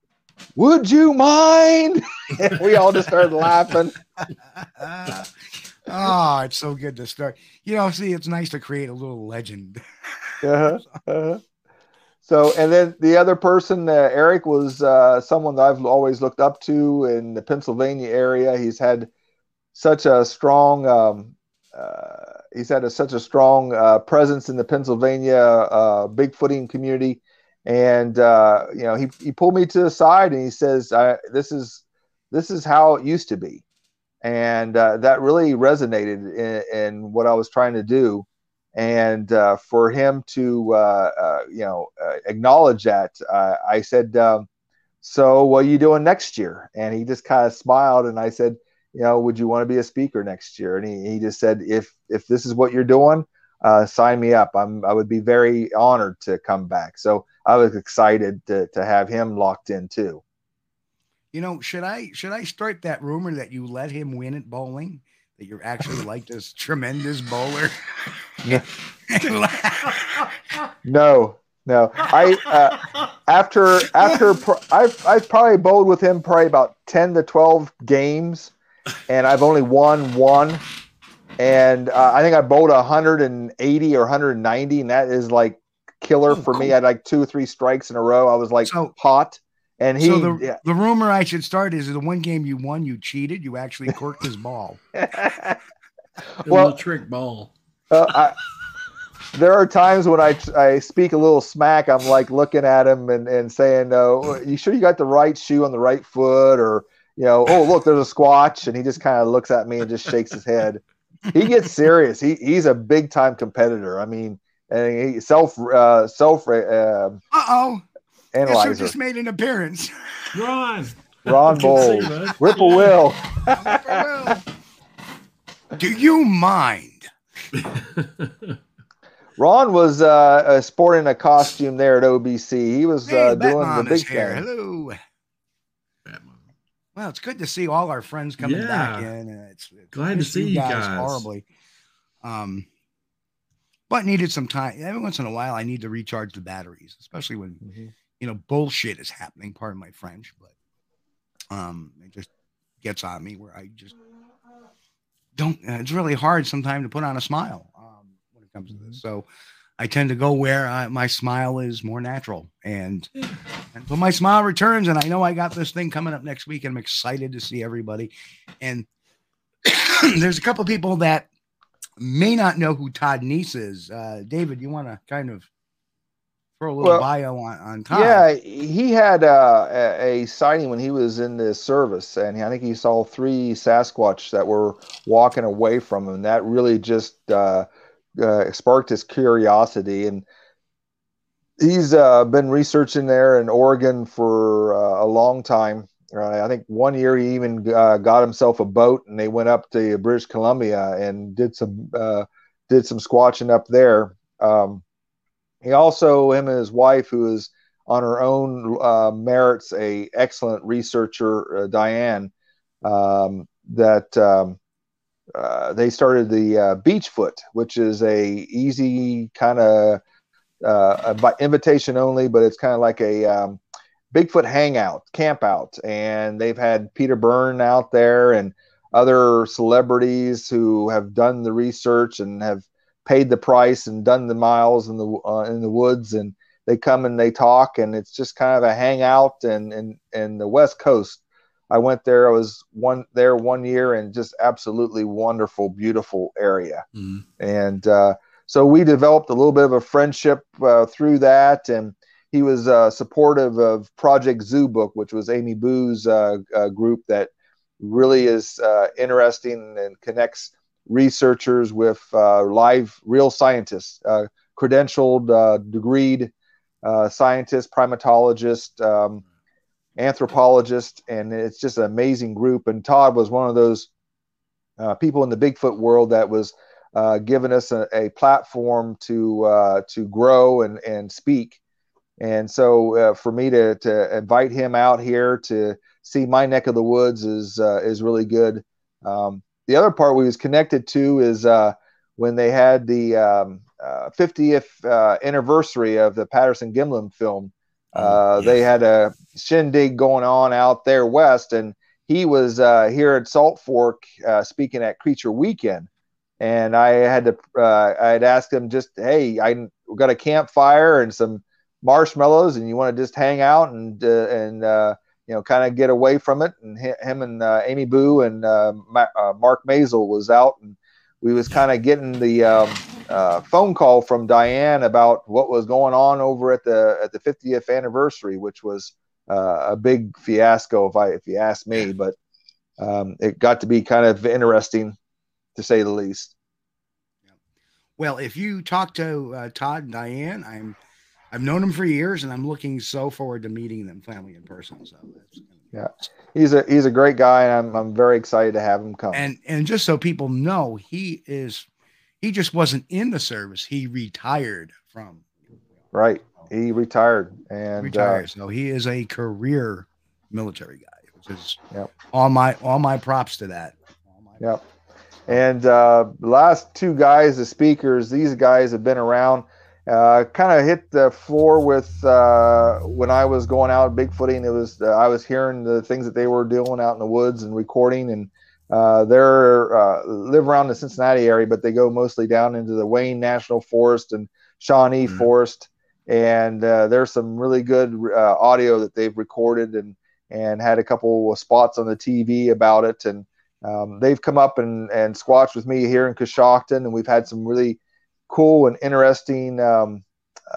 G: "Would you mind?" and <laughs> we all just started laughing.
E: oh, <laughs> it's so good to start. You know, see, it's nice to create a little legend. <laughs>
G: uh-huh, uh-huh. So, and then the other person, uh, Eric, was uh, someone that I've always looked up to in the Pennsylvania area. He's had such a strong, um, uh, he's had a, such a strong uh, presence in the Pennsylvania uh, bigfooting community. And uh, you know, he, he pulled me to the side and he says, "This is this is how it used to be," and uh, that really resonated in, in what I was trying to do and uh, for him to uh, uh, you know uh, acknowledge that, I said, um, "So what are you doing next year?" And he just kind of smiled, and I said, "You know, would you want to be a speaker next year?" And he, he just said, "If if this is what you're doing." Sign me up. I'm, I would be very honored to come back. So I was excited to, to have him locked in too.
E: You know, should I should I start that rumor that you let him win at bowling? That you're actually <laughs> like this tremendous bowler?
G: Yeah. <laughs> no, no. I uh, after after I've I've probably bowled with him probably about ten to twelve games, and I've only won one. And uh, I think I bowled 180 or 190, and that is like killer oh, for cool. me. I had like two or three strikes in a row. I was like so, hot. And he,
E: so the,
G: yeah.
E: the rumor I should start is the one game you won, you cheated. You actually corked his ball. <laughs>
F: well, trick ball.
G: Uh, I, there are times when I I speak a little smack. I'm like looking at him and, and saying, "Oh, you sure you got the right shoe on the right foot?" Or you know, "Oh, look, there's a squatch," and he just kind of looks at me and just shakes his head. He gets serious. He he's a big time competitor. I mean, and he self uh, self. Uh
E: oh
G: analyzer.
E: Guess just made an appearance?
F: Ron.
G: Ron Bowles. Ripple Will. <laughs>
E: Do you mind? <laughs>
G: Ron was uh, uh, sporting a costume there at OBC. He was
E: hey,
G: uh, doing the big
E: hair. Hello. Well, it's good to see all our friends coming yeah. back in. It's, it's
F: glad to see you guys, guys,
E: horribly. Um, but needed some time. Every once in a while, I need to recharge the batteries, especially when mm-hmm you know, bullshit is happening. Pardon my French, but um, it just gets on me where I just don't. Uh, it's really hard sometimes to put on a smile um, when it comes to this. Mm-hmm. So I tend to go where I, my smile is more natural, and so my smile returns. And I know I got this thing coming up next week, and I'm excited to see everybody. And <clears throat> there's a couple people that may not know who Todd Neiss is. Uh, David, you want to kind of throw a little well, bio on, on Todd.
G: Yeah, he had uh, a, a, sighting when he was in the service, and I think he saw three Sasquatch that were walking away from him. That really just uh, uh, sparked his curiosity, and he's uh, been researching there in Oregon for uh, a long time. I think one year he even uh, got himself a boat, and they went up to British Columbia and did some did some squatching up there. Um, he also, him and his wife, who is on her own uh, merits, a excellent researcher, uh, Diane, um, that um, uh, they started the uh, Beachfoot, which is a easy kind of uh, invitation only, but it's kind of like a um, Bigfoot hangout, camp out, and they've had Peter Byrne out there and other celebrities who have done the research and have paid the price and done the miles in the uh, in the woods. And they come and they talk and it's just kind of a hangout. And and and the west coast i went there i was one there one year and just absolutely wonderful beautiful area. Mm-hmm. and uh, so we developed a little bit of a friendship uh, through that. And he was uh, supportive of Project Zoobook which was Amy Bue's uh, uh, group that really is interesting and connects researchers with uh, live, real scientists, uh, credentialed, uh, degreed uh, scientists, primatologists, um, anthropologists, and it's just an amazing group. And Todd was one of those uh, people in the Bigfoot world that was uh, giving us a, a platform to to grow and and speak. And so, for me to to invite him out here to see my neck of the woods is is really good. Um, the other part we was connected to is uh, when they had the um, uh, 50th uh, anniversary of the Patterson Gimlin film. Oh, uh. They had a shindig going on out there west, and he was uh, here at Salt Fork uh, speaking at Creature Weekend. And I had to, I had asked him just, hey, I got a campfire and some marshmallows, and you want to just hang out and and you know, kind of get away from it. And him and uh, Amy Bue and uh, uh, Mark Mazel was out, and we was kind of getting the um, uh, phone call from Diane about what was going on over at the at the 50th anniversary, which was uh, a big fiasco, if I if you ask me. But um, it got to be kind of interesting, to say the least.
E: Well, if you talk to uh, Todd and Diane, I'm I've known him for years, and I'm looking so forward to meeting them family in person. So that's
G: Yeah. He's a he's a great guy, and I'm I'm very excited to have him come.
E: and and just so people know, he is he just wasn't in the service. He retired from
G: right, he retired and
E: retired. so he is a career military guy, which is
G: Yep.
E: all my all my props to that. All my
G: Yep. And uh, last two guys, the speakers, these guys have been around. Uh, kind of hit the floor with uh, when I was going out bigfooting. It was uh, I was hearing the things that they were doing out in the woods and recording. And uh, they're uh, live around the Cincinnati area, but they go mostly down into the Wayne National Forest and Shawnee
F: Mhm.
G: Forest. And uh, there's some really good uh, audio that they've recorded and and had a couple of spots on the TV about it. And um, they've come up and, and squatched with me here in Coshocton, and we've had some really cool and interesting um,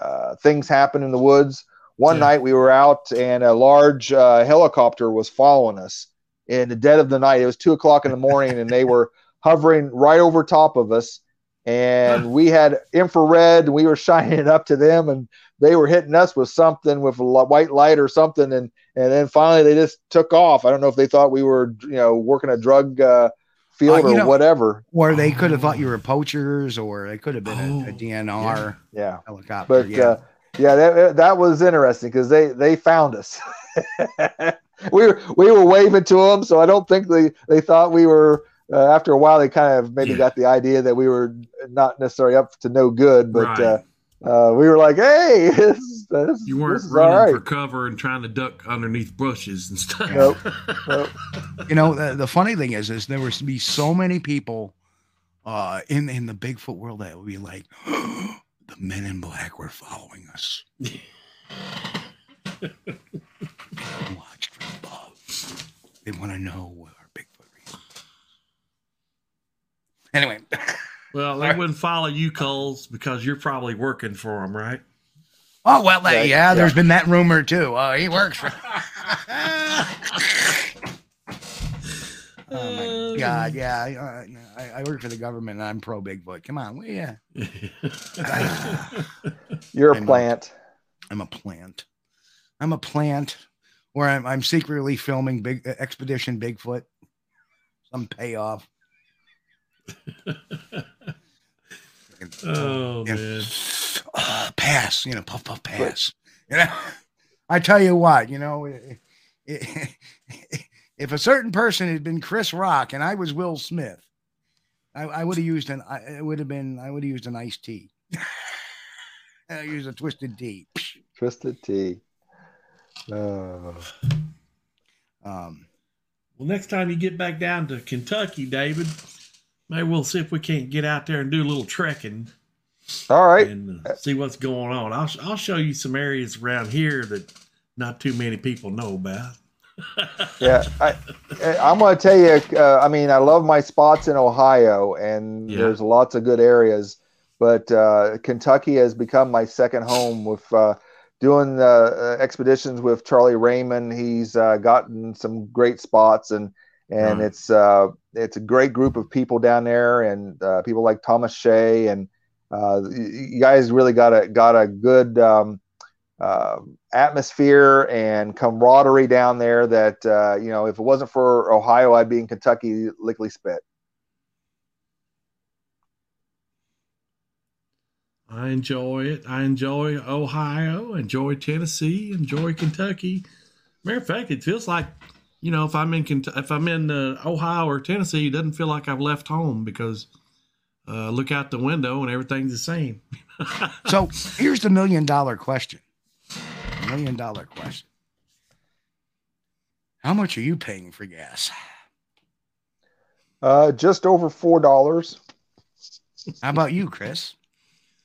G: uh, things happen in the woods. One
F: Yeah.
G: night we were out, and a large uh, helicopter was following us in the dead of the night. It was two o'clock in the morning, and they were <laughs> hovering right over top of us. And we had infrared, and we were <laughs> shining it up to them, and they were hitting us with something with a white light or something, and and then finally they just took off. I don't know if they thought we were, you know, working a drug uh, field
E: Uh,
G: or
E: know-
G: whatever.
E: Or they could have thought you were poachers, or they could have been a, a
F: Oh,
E: DNR
G: Yeah,
E: helicopter.
G: but
E: yeah.
G: uh, yeah, that that was interesting because they they found us. <laughs> we were we were waving to them, so I don't think they they thought we were. Uh, after a while, they kind of maybe
F: Yeah.
G: got the idea that we were not necessarily up to no good, but
F: Right.
G: uh, uh, we were like, "Hey, <laughs> this, this,
F: You weren't
G: this
F: running
G: all right."
F: for cover and trying to duck underneath bushes and stuff.
G: Nope. <laughs> Nope.
E: you know the, the funny thing is is there was to be so many people uh in in the bigfoot world that would be like <gasps> the men in black were following us <laughs> watched from above they want to know what our bigfoot is anyway <laughs>
F: Well, they wouldn't follow you, Kulls, because you're probably working for them, right?
E: Oh well they,
G: Right,
E: yeah, there's
G: yeah.
E: been that rumor too uh he <laughs> works for Oh my God! Yeah, I, uh, I, I work for the government and I'm pro Bigfoot. Come on, well, yeah. <laughs>
G: You're
E: I
G: a
E: know.
G: plant.
E: I'm a plant. I'm a plant where I'm, I'm secretly filming big uh, expedition Bigfoot. Some payoff. <laughs>
F: oh
E: Yeah.
F: man.
E: Uh, pass, you know, puff puff pass. You know, <laughs> I tell you what, you know, i- i- <laughs> if a certain person had been Chris Rock and I was Will Smith, I, I would have used an. I it would have been. I would have used an iced tea. <laughs> I used a twisted tea.
G: Twisted tea. Oh.
E: Um,
F: Well, next time you get back down to Kentucky, David, maybe we'll see if we can't get out there and do a little trekking
G: All right.
F: and uh, see what's going on. I'll I'll show you some areas around here that not too many people know about. <laughs>
G: yeah, I, I- I'm going to tell you. Uh, I mean, I love my spots in Ohio, and
F: Yeah.
G: there's lots of good areas. But uh, Kentucky has become my second home with uh, doing the uh, expeditions with Charlie Raymond. He's uh, gotten some great spots, and and it's uh, it's a great group of people down there, and uh, people like Thomas Shea, and uh, you guys really got a got a good. Um, uh, atmosphere and camaraderie down there that uh, you know if it wasn't for ohio i'd be in kentucky lickly spit
F: I enjoy it. I enjoy Ohio, enjoy Tennessee, enjoy Kentucky. Matter of fact, it feels like, you know, if I'm in if I'm in uh, Ohio or Tennessee, it doesn't feel like I've left home because uh, look out the window and everything's the same. <laughs>
E: so here's the million dollar question. Million dollar question. How much are you paying for gas?
G: uh, just over four dollars
E: How about you, Chris?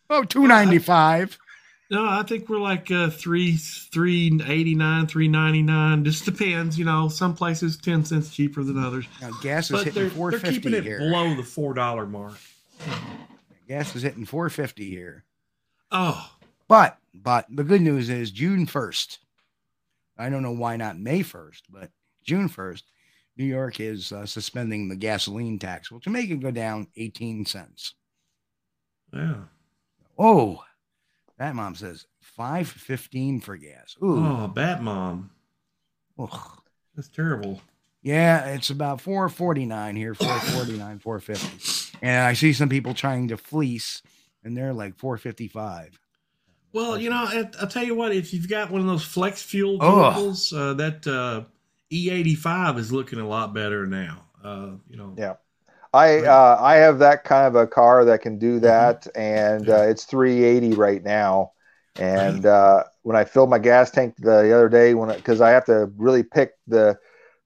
E: Oh, two ninety five.
F: No, I think we're like uh, three three eighty nine, three ninety nine. Just depends, you know. Some places ten cents cheaper than others,
E: Now, gas is
F: but
E: hitting
F: they're,
E: four
F: they're keeping it
E: here.
F: below the four dollar mark.
E: Gas is hitting four fifty here.
F: Oh,
E: But but the good news is June first. I don't know why not May first, but June first, New York is uh, suspending the gasoline tax, which will make it go down eighteen cents.
F: Yeah.
E: Oh, that mom says five fifteen for gas. Ooh,
F: Oh, Bat Mom.
E: ugh.
F: That's terrible.
E: Yeah, it's about four forty nine here, four forty nine, four fifty, and I see some people trying to fleece, and they're like four fifty five.
F: Well, you know, I, I'll tell you what. If you've got one of those flex fuel
E: Ugh.
F: vehicles, uh, that uh, E85 is looking a lot better now. Uh, you know,
G: Yeah. I
F: Right.
G: uh, I have that kind of a car that can do
F: Mm-hmm.
G: that, and uh, it's 380 right now. And uh, when I filled my gas tank the other day, when because I have to really pick the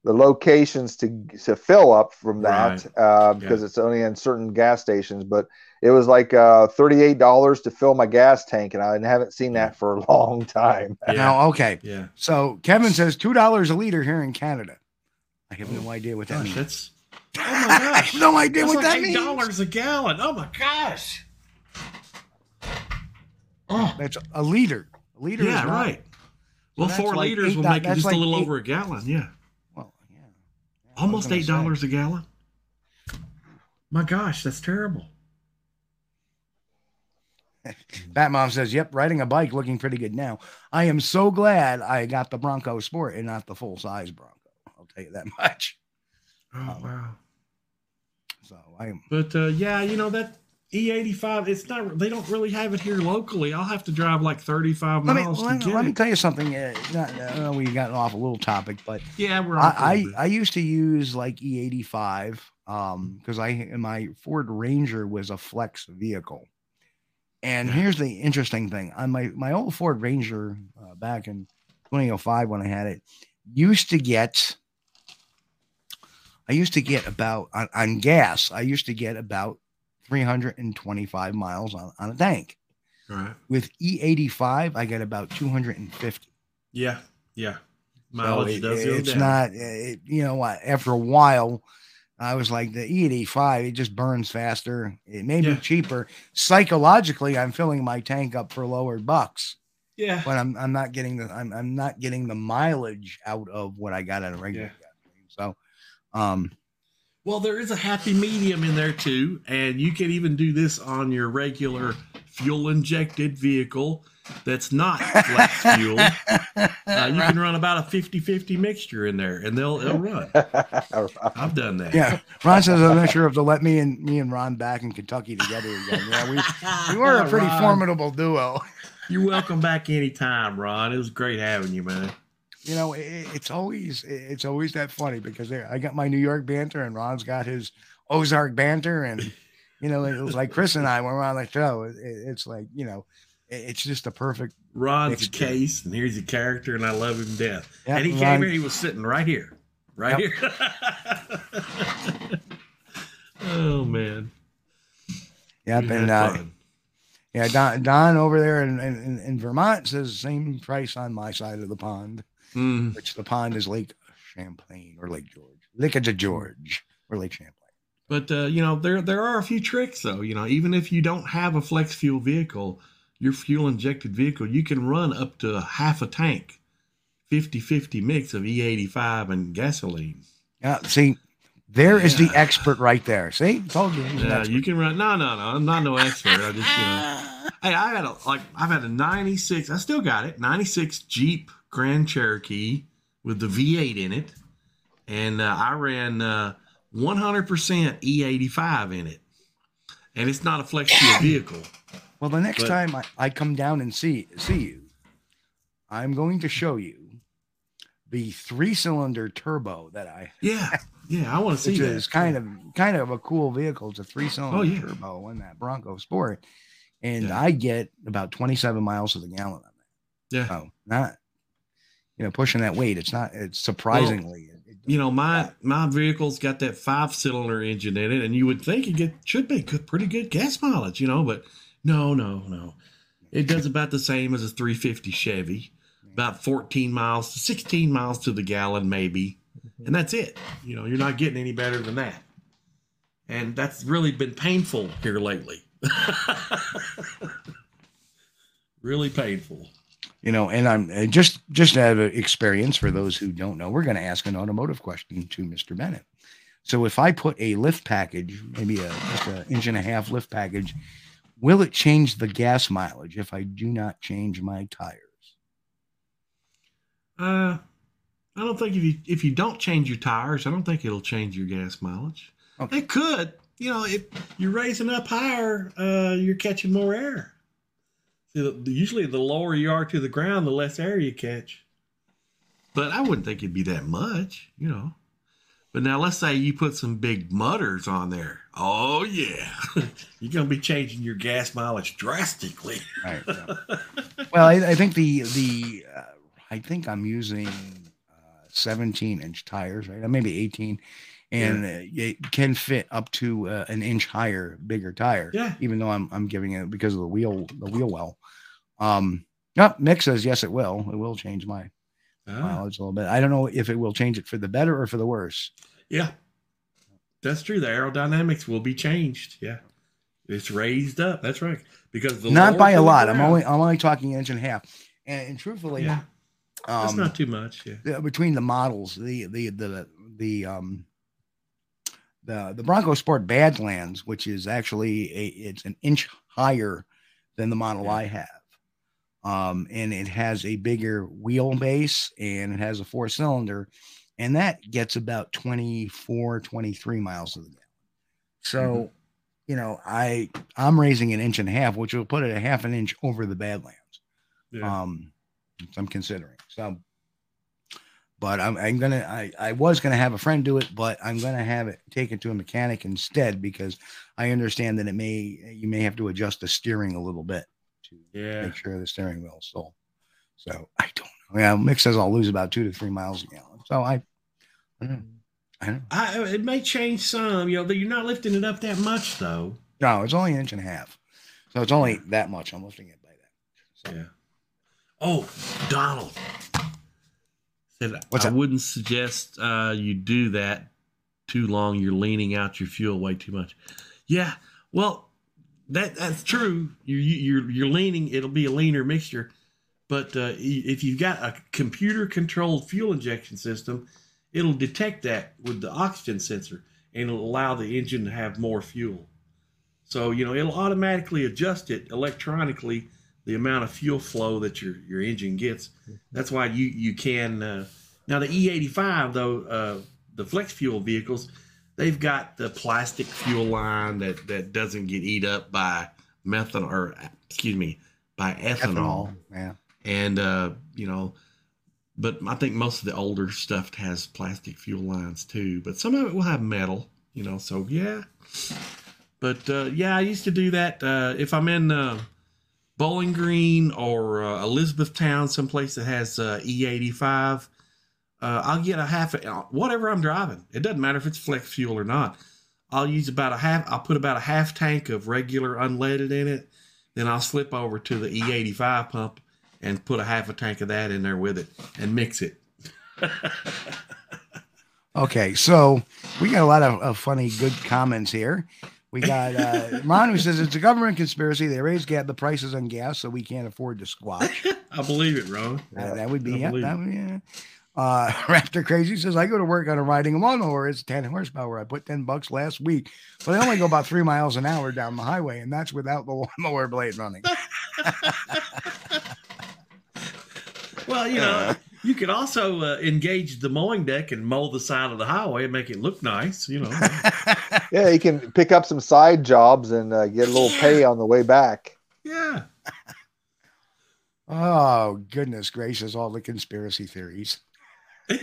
G: the locations to to fill up from that uh, because it's only in certain gas stations. But it was like uh, thirty eight dollars to fill my gas tank, and I haven't seen that for a <laughs> long time.
F: yeah,
E: Now, okay,
F: yeah.
E: so Kevin says two dollars a liter here in Canada. I have no idea what that
F: Gosh,
E: means.
F: that's <laughs> oh my
E: I have no idea
F: that's
E: what
F: like
E: that
F: eight
E: means.
F: dollars a gallon. Oh my gosh. Oh,
E: That's a liter. A liter.
F: yeah,
E: is not-
F: right. Well,
E: that's
F: four
E: like
F: liters will make it just
E: like
F: a little
E: eight-
F: over a gallon. Yeah,
E: Well, yeah. Yeah, I was
F: almost eight dollars a gallon. My gosh, that's terrible. <laughs>
E: Bat Mom says, "Yep, riding a bike, looking pretty good now. I am so glad I got the Bronco Sport and not the full size Bronco. I'll tell you that <laughs> much.
F: Oh wow.
E: So I am.
F: But uh, yeah, you know that E85. It's not. They don't really have it here locally. I'll have to drive like 35
E: Let me
F: miles
E: let,
F: get
E: let me tell you something. Uh, not, we got off a little topic, but
F: yeah, we're.
E: I, I I used to use like E85 um because I my Ford Ranger was a flex vehicle. And
F: Yeah.
E: here's the interesting thing on my my old Ford Ranger uh, back in 2005 when I had it used to get I used to get about on, on gas I used to get about 325 miles on, on a tank.
F: Right.
E: With E85 I get about 250.
F: Yeah. Yeah.
E: So
F: Mileage
E: it-
F: does go
E: it's
F: down.
E: not, it, you know what? After a while, I was like, the E85, it just burns faster. It may
F: Yeah.
E: be cheaper. Psychologically, I'm filling my tank up for lower bucks,
F: Yeah.
E: but I'm I'm not getting the I'm I'm not getting the mileage out of what I got at a regular
F: Yeah.
E: So, um,
F: Well, there is a happy medium in there too, and you can even do this on your regular fuel injected vehicle that's not flex <laughs> fuel. Uh, you can run about a 50-50 mixture in there, and they'll they'll run. <laughs> I've done that.
E: yeah. Ron says I'm not sure if they'll let me and me and Ron back in Kentucky together again. Yeah, we we were a <laughs> pretty
F: Ron,
E: formidable duo.
F: You're welcome back anytime, Ron. It was great having you, man.
E: You know, it, it's always it's always that funny because I got my New York banter and Ron's got his Ozark banter, and you know, it was like Chris and I when we're on the show. It, it's like you know, it, it's just a perfect.
F: Ron's a
E: Mixture.
F: case, and here's a character, and I love him to death.
E: Yeah,
F: and he
E: Ron-
F: came here, he was sitting right here, right
E: Yep.
F: here. <laughs> oh man,
E: Yep,
F: We
E: and uh,
F: fun.
E: yeah, Don, Don over there in, in, in Vermont says same price on my side of the pond,
F: Mm,
E: which the pond is Lake Champlain or Lake George, Lake of George or Lake Champlain.
F: But uh, you know, there there are a few tricks though. You know, even if you don't have a flex fuel vehicle, your fuel injected vehicle, you can run up to half a tank, 50-50 mix of E85 and gasoline.
E: Yeah, see, there is the expert right there. See, told you.
F: Yeah,
E: expert.
F: you can run. No, no, no. I'm not no expert. I just you know. <laughs> Hey, I had a like I've had a '96. I still got it. '96 Jeep Grand Cherokee with the V8 in it, and uh, I ran uh, 100% E85 in it, and it's not a flex fuel vehicle.
E: Well, the next
F: But-
E: time I, I come down and see see you, I'm going to show you the three cylinder turbo that I
F: Yeah, yeah. I want to <laughs> see
E: which
F: that.
E: is kind of kind of a cool vehicle. It's a three cylinder
F: Oh, yeah.
E: turbo in that Bronco Sport, and
F: Yeah.
E: I get about 27 miles to the gallon on that.
F: Yeah.
E: So not you know pushing that weight. It's not. It's surprisingly. it- it-
F: You know, my my vehicle's got that five cylinder engine in it, and you would think it get should be good, pretty good gas mileage, you know, but no, no, no. It does about the same as a 350 Chevy, about 14 miles to 16 miles to the gallon, maybe, mm-hmm. and that's it. You know, you're not getting any better than that, and that's really been painful here lately. <laughs> really painful.
E: You know, and I'm just just out of experience for those who don't know, we're going to ask an automotive question to Mr. Bennett. So if I put a lift package, maybe a just an inch and a half lift package, will it change the gas mileage if I do not change my tires?
F: Uh, I don't think if you if you don't change your tires, I don't think it'll change your gas mileage.
E: Okay.
F: It could. You know, if you're raising up higher, uh, you're catching more air. See, the- Usually, the lower you are to the ground, the less air you catch. But I wouldn't think it'd be that much, you know. But now, let's say you put some big mudders on there. Oh yeah, <laughs> you're gonna be changing your gas mileage drastically.
E: Right. yeah. <laughs> well, I, I think the the uh, I think I'm using uh, 17 inch tires, right? Uh, Maybe 18, and uh, it can fit up to uh, an inch higher, bigger tire.
F: Yeah.
E: Even though I'm I'm giving it because of the wheel the wheel well. Um. Yep. Nick says yes, it will. It will change my
F: Ah,
E: mileage a little bit. I don't know if it will change it for the better or for the worse.
F: yeah, that's true. The aerodynamics will be changed. Yeah, it's raised up. That's right. Because the
E: Not by a lot. I'm only I'm only talking inch and a half. And, and truthfully,
F: Yeah, that's
E: um,
F: not too much. Yeah.
E: between the models, the the the the um the the Bronco Sport Badlands, which is actually a it's an inch higher than the model
F: Yeah.
E: I have. Um, and it has a bigger wheelbase and it has a four cylinder, and that gets about 24, 23 miles to the gallon. So,
F: Mhm.
E: you know, I I'm raising an inch and a half, which will put it a half an inch over the Badlands
F: Yeah.
E: um i'm considering so but i'm, I'm gonna I, I was gonna have a friend do it but i'm gonna have it taken to a mechanic instead because i understand that it may you may have to adjust the steering a little bit to
F: yeah.
E: make sure the steering wheel is still so i don't know yeah mick says i'll lose about two to three miles a gallon so i i don't know i don't know
F: I, it may change some. You know, you're not lifting it up that much though.
E: no it's only an inch and a half so it's only that much i'm lifting it by that so
F: Yeah. Oh, Donald said
E: What's
F: I wouldn't suggest uh, you do that too long. You're leaning out your fuel way too much. Yeah. Well, that that's true. You're you're you're leaning. It'll be a leaner mixture. But uh, if you've got a computer controlled fuel injection system, it'll detect that with the oxygen sensor and it'll allow the engine to have more fuel. So, you know, it'll automatically adjust it electronically the amount of fuel flow that your your engine gets. That's why you you can uh, now the E85 though uh, the flex fuel vehicles they've got the plastic fuel line that that doesn't get eat up by methanol or excuse me by ethanol,
E: ethanol yeah.
F: And uh, you know but I think most of the older stuff has plastic fuel lines too but some of it will have metal you know so yeah. But uh, yeah I used to do that uh, if I'm in uh, Bowling Green or uh, Elizabethtown, someplace that has uh, E85, uh, I'll get a half, whatever I'm driving. It doesn't matter if it's flex fuel or not. I'll use about a half, I'll put about a half tank of regular unleaded in it. Then I'll slip over to the E85 pump and put a half a tank of that in there with it and mix it. <laughs>
E: Okay, so we got a lot of, of funny, good comments here. We got uh, <laughs> Ron who says it's a government conspiracy. They raised gas, the prices on gas, so we can't afford to squash. <laughs>
F: I believe it, Ron.
E: Uh, that would be
F: I
E: yeah, that would, yeah. Uh, <laughs> Raptor Crazy says I go to work on a riding a lawnmower. It's 10 horsepower. I put 10 bucks last week, but I only go about three miles an hour down the highway, and that's without the <laughs> lawnmower blade running. <laughs>
F: Well, you know, you could also uh, engage the mowing deck and mow the side of the highway and make it look nice, you know.
G: Yeah, you can pick up some side jobs and uh, get a little pay on the way back.
F: yeah.
E: Oh goodness gracious! All the conspiracy theories. <laughs>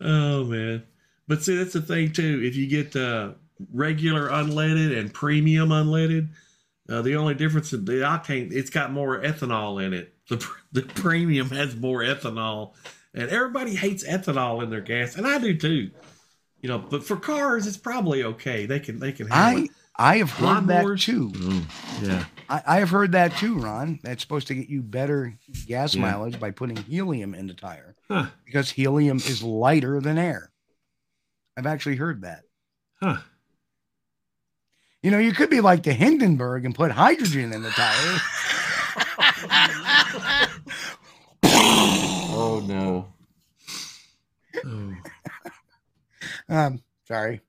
F: Oh man. But see that's the thing too. If you get uh regular unleaded and premium unleaded, uh, the only difference in the octane it's got more ethanol in it. The the premium has more ethanol. And everybody hates ethanol in their gas, and I do too. You know, but for cars it's probably okay. They can they can
E: I
F: it.
E: I have heard that
F: Lawnmowers?
E: too.
F: Mm, yeah.
E: I, I have heard that too, Ron. That's supposed to get you better gas
F: Yeah.
E: mileage by putting helium in the tire
F: Huh.
E: because helium is lighter than air. I've actually heard that.
F: Huh.
E: You know, you could be like the Hindenburg and put hydrogen in the tire. <laughs> <laughs>
F: Oh no. Oh.
E: um, sorry.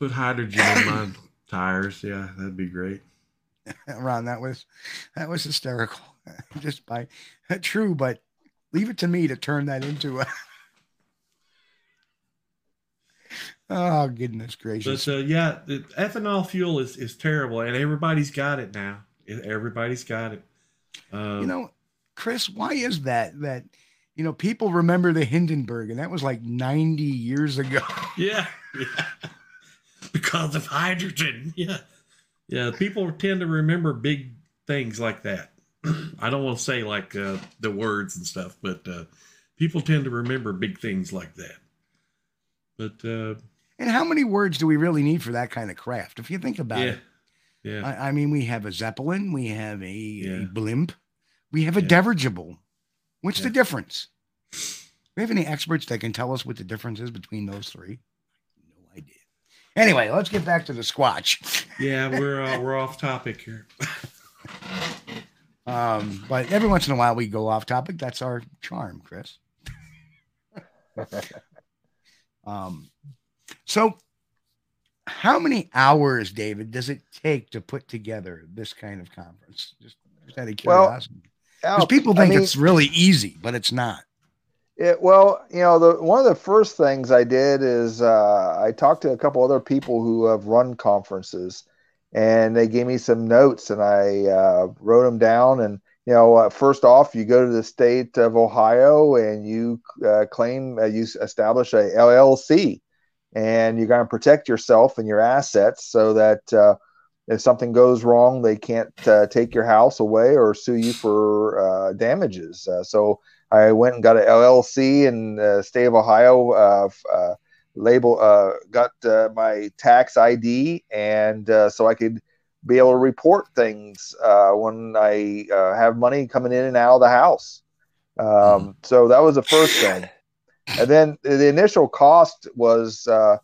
F: Put hydrogen in my Tires, yeah, that'd be great. <laughs>
E: Ron, that was that was hysterical. <laughs> Just by <laughs> true, but leave it to me to turn that into a Oh goodness gracious!
F: But uh, yeah, the ethanol fuel is is terrible, and everybody's got it now. Everybody's got it. Um,
E: you know, Chris, why is that? That you know, people remember the Hindenburg, and that was like ninety years ago.
F: Yeah, yeah. <laughs> because of hydrogen. <laughs> Yeah, yeah. People tend to remember big things like that. <clears throat> I don't want to say like uh, the words and stuff, but uh, people tend to remember big things like that. But uh,
E: and how many words do we really need for that kind of craft? If you think about
F: yeah,
E: it.
F: yeah,
E: I, I, mean, we have a Zeppelin, we have a,
F: Yeah.
E: a blimp, we have a
F: Yeah.
E: dirigible. What's the difference? Do we have any experts that can tell us what the difference is between those three? No idea. Anyway, let's get back to the Squatch.
F: yeah. We're uh, we're off topic here. <laughs>
E: Um, but every once in a while we go off topic. That's our charm, Chris. <laughs> um, so how many hours, David, does it take to put together this kind of conference? Just, just out of
G: Well,
E: curiosity. Because
G: Al,
E: people
G: I
E: think
G: mean-
E: it's really easy, but it's not.
G: It, well, you know, the one of the first things I did is uh, I talked to a couple other people who have run conferences, and they gave me some notes, and I uh, wrote them down. And you know, uh, first off, you go to the state of Ohio and you uh, claim uh, you establish a LLC, and you're going to protect yourself and your assets so that uh, if something goes wrong, they can't take your house away or sue you for damages. So I went and got an LLC in the state of Ohio. Uh, uh, label uh, got uh, my tax ID, and uh, so I could be able to report things uh, when I uh, have money coming in and out of the house. Um, So that was the first thing, and then the initial cost was. Uh,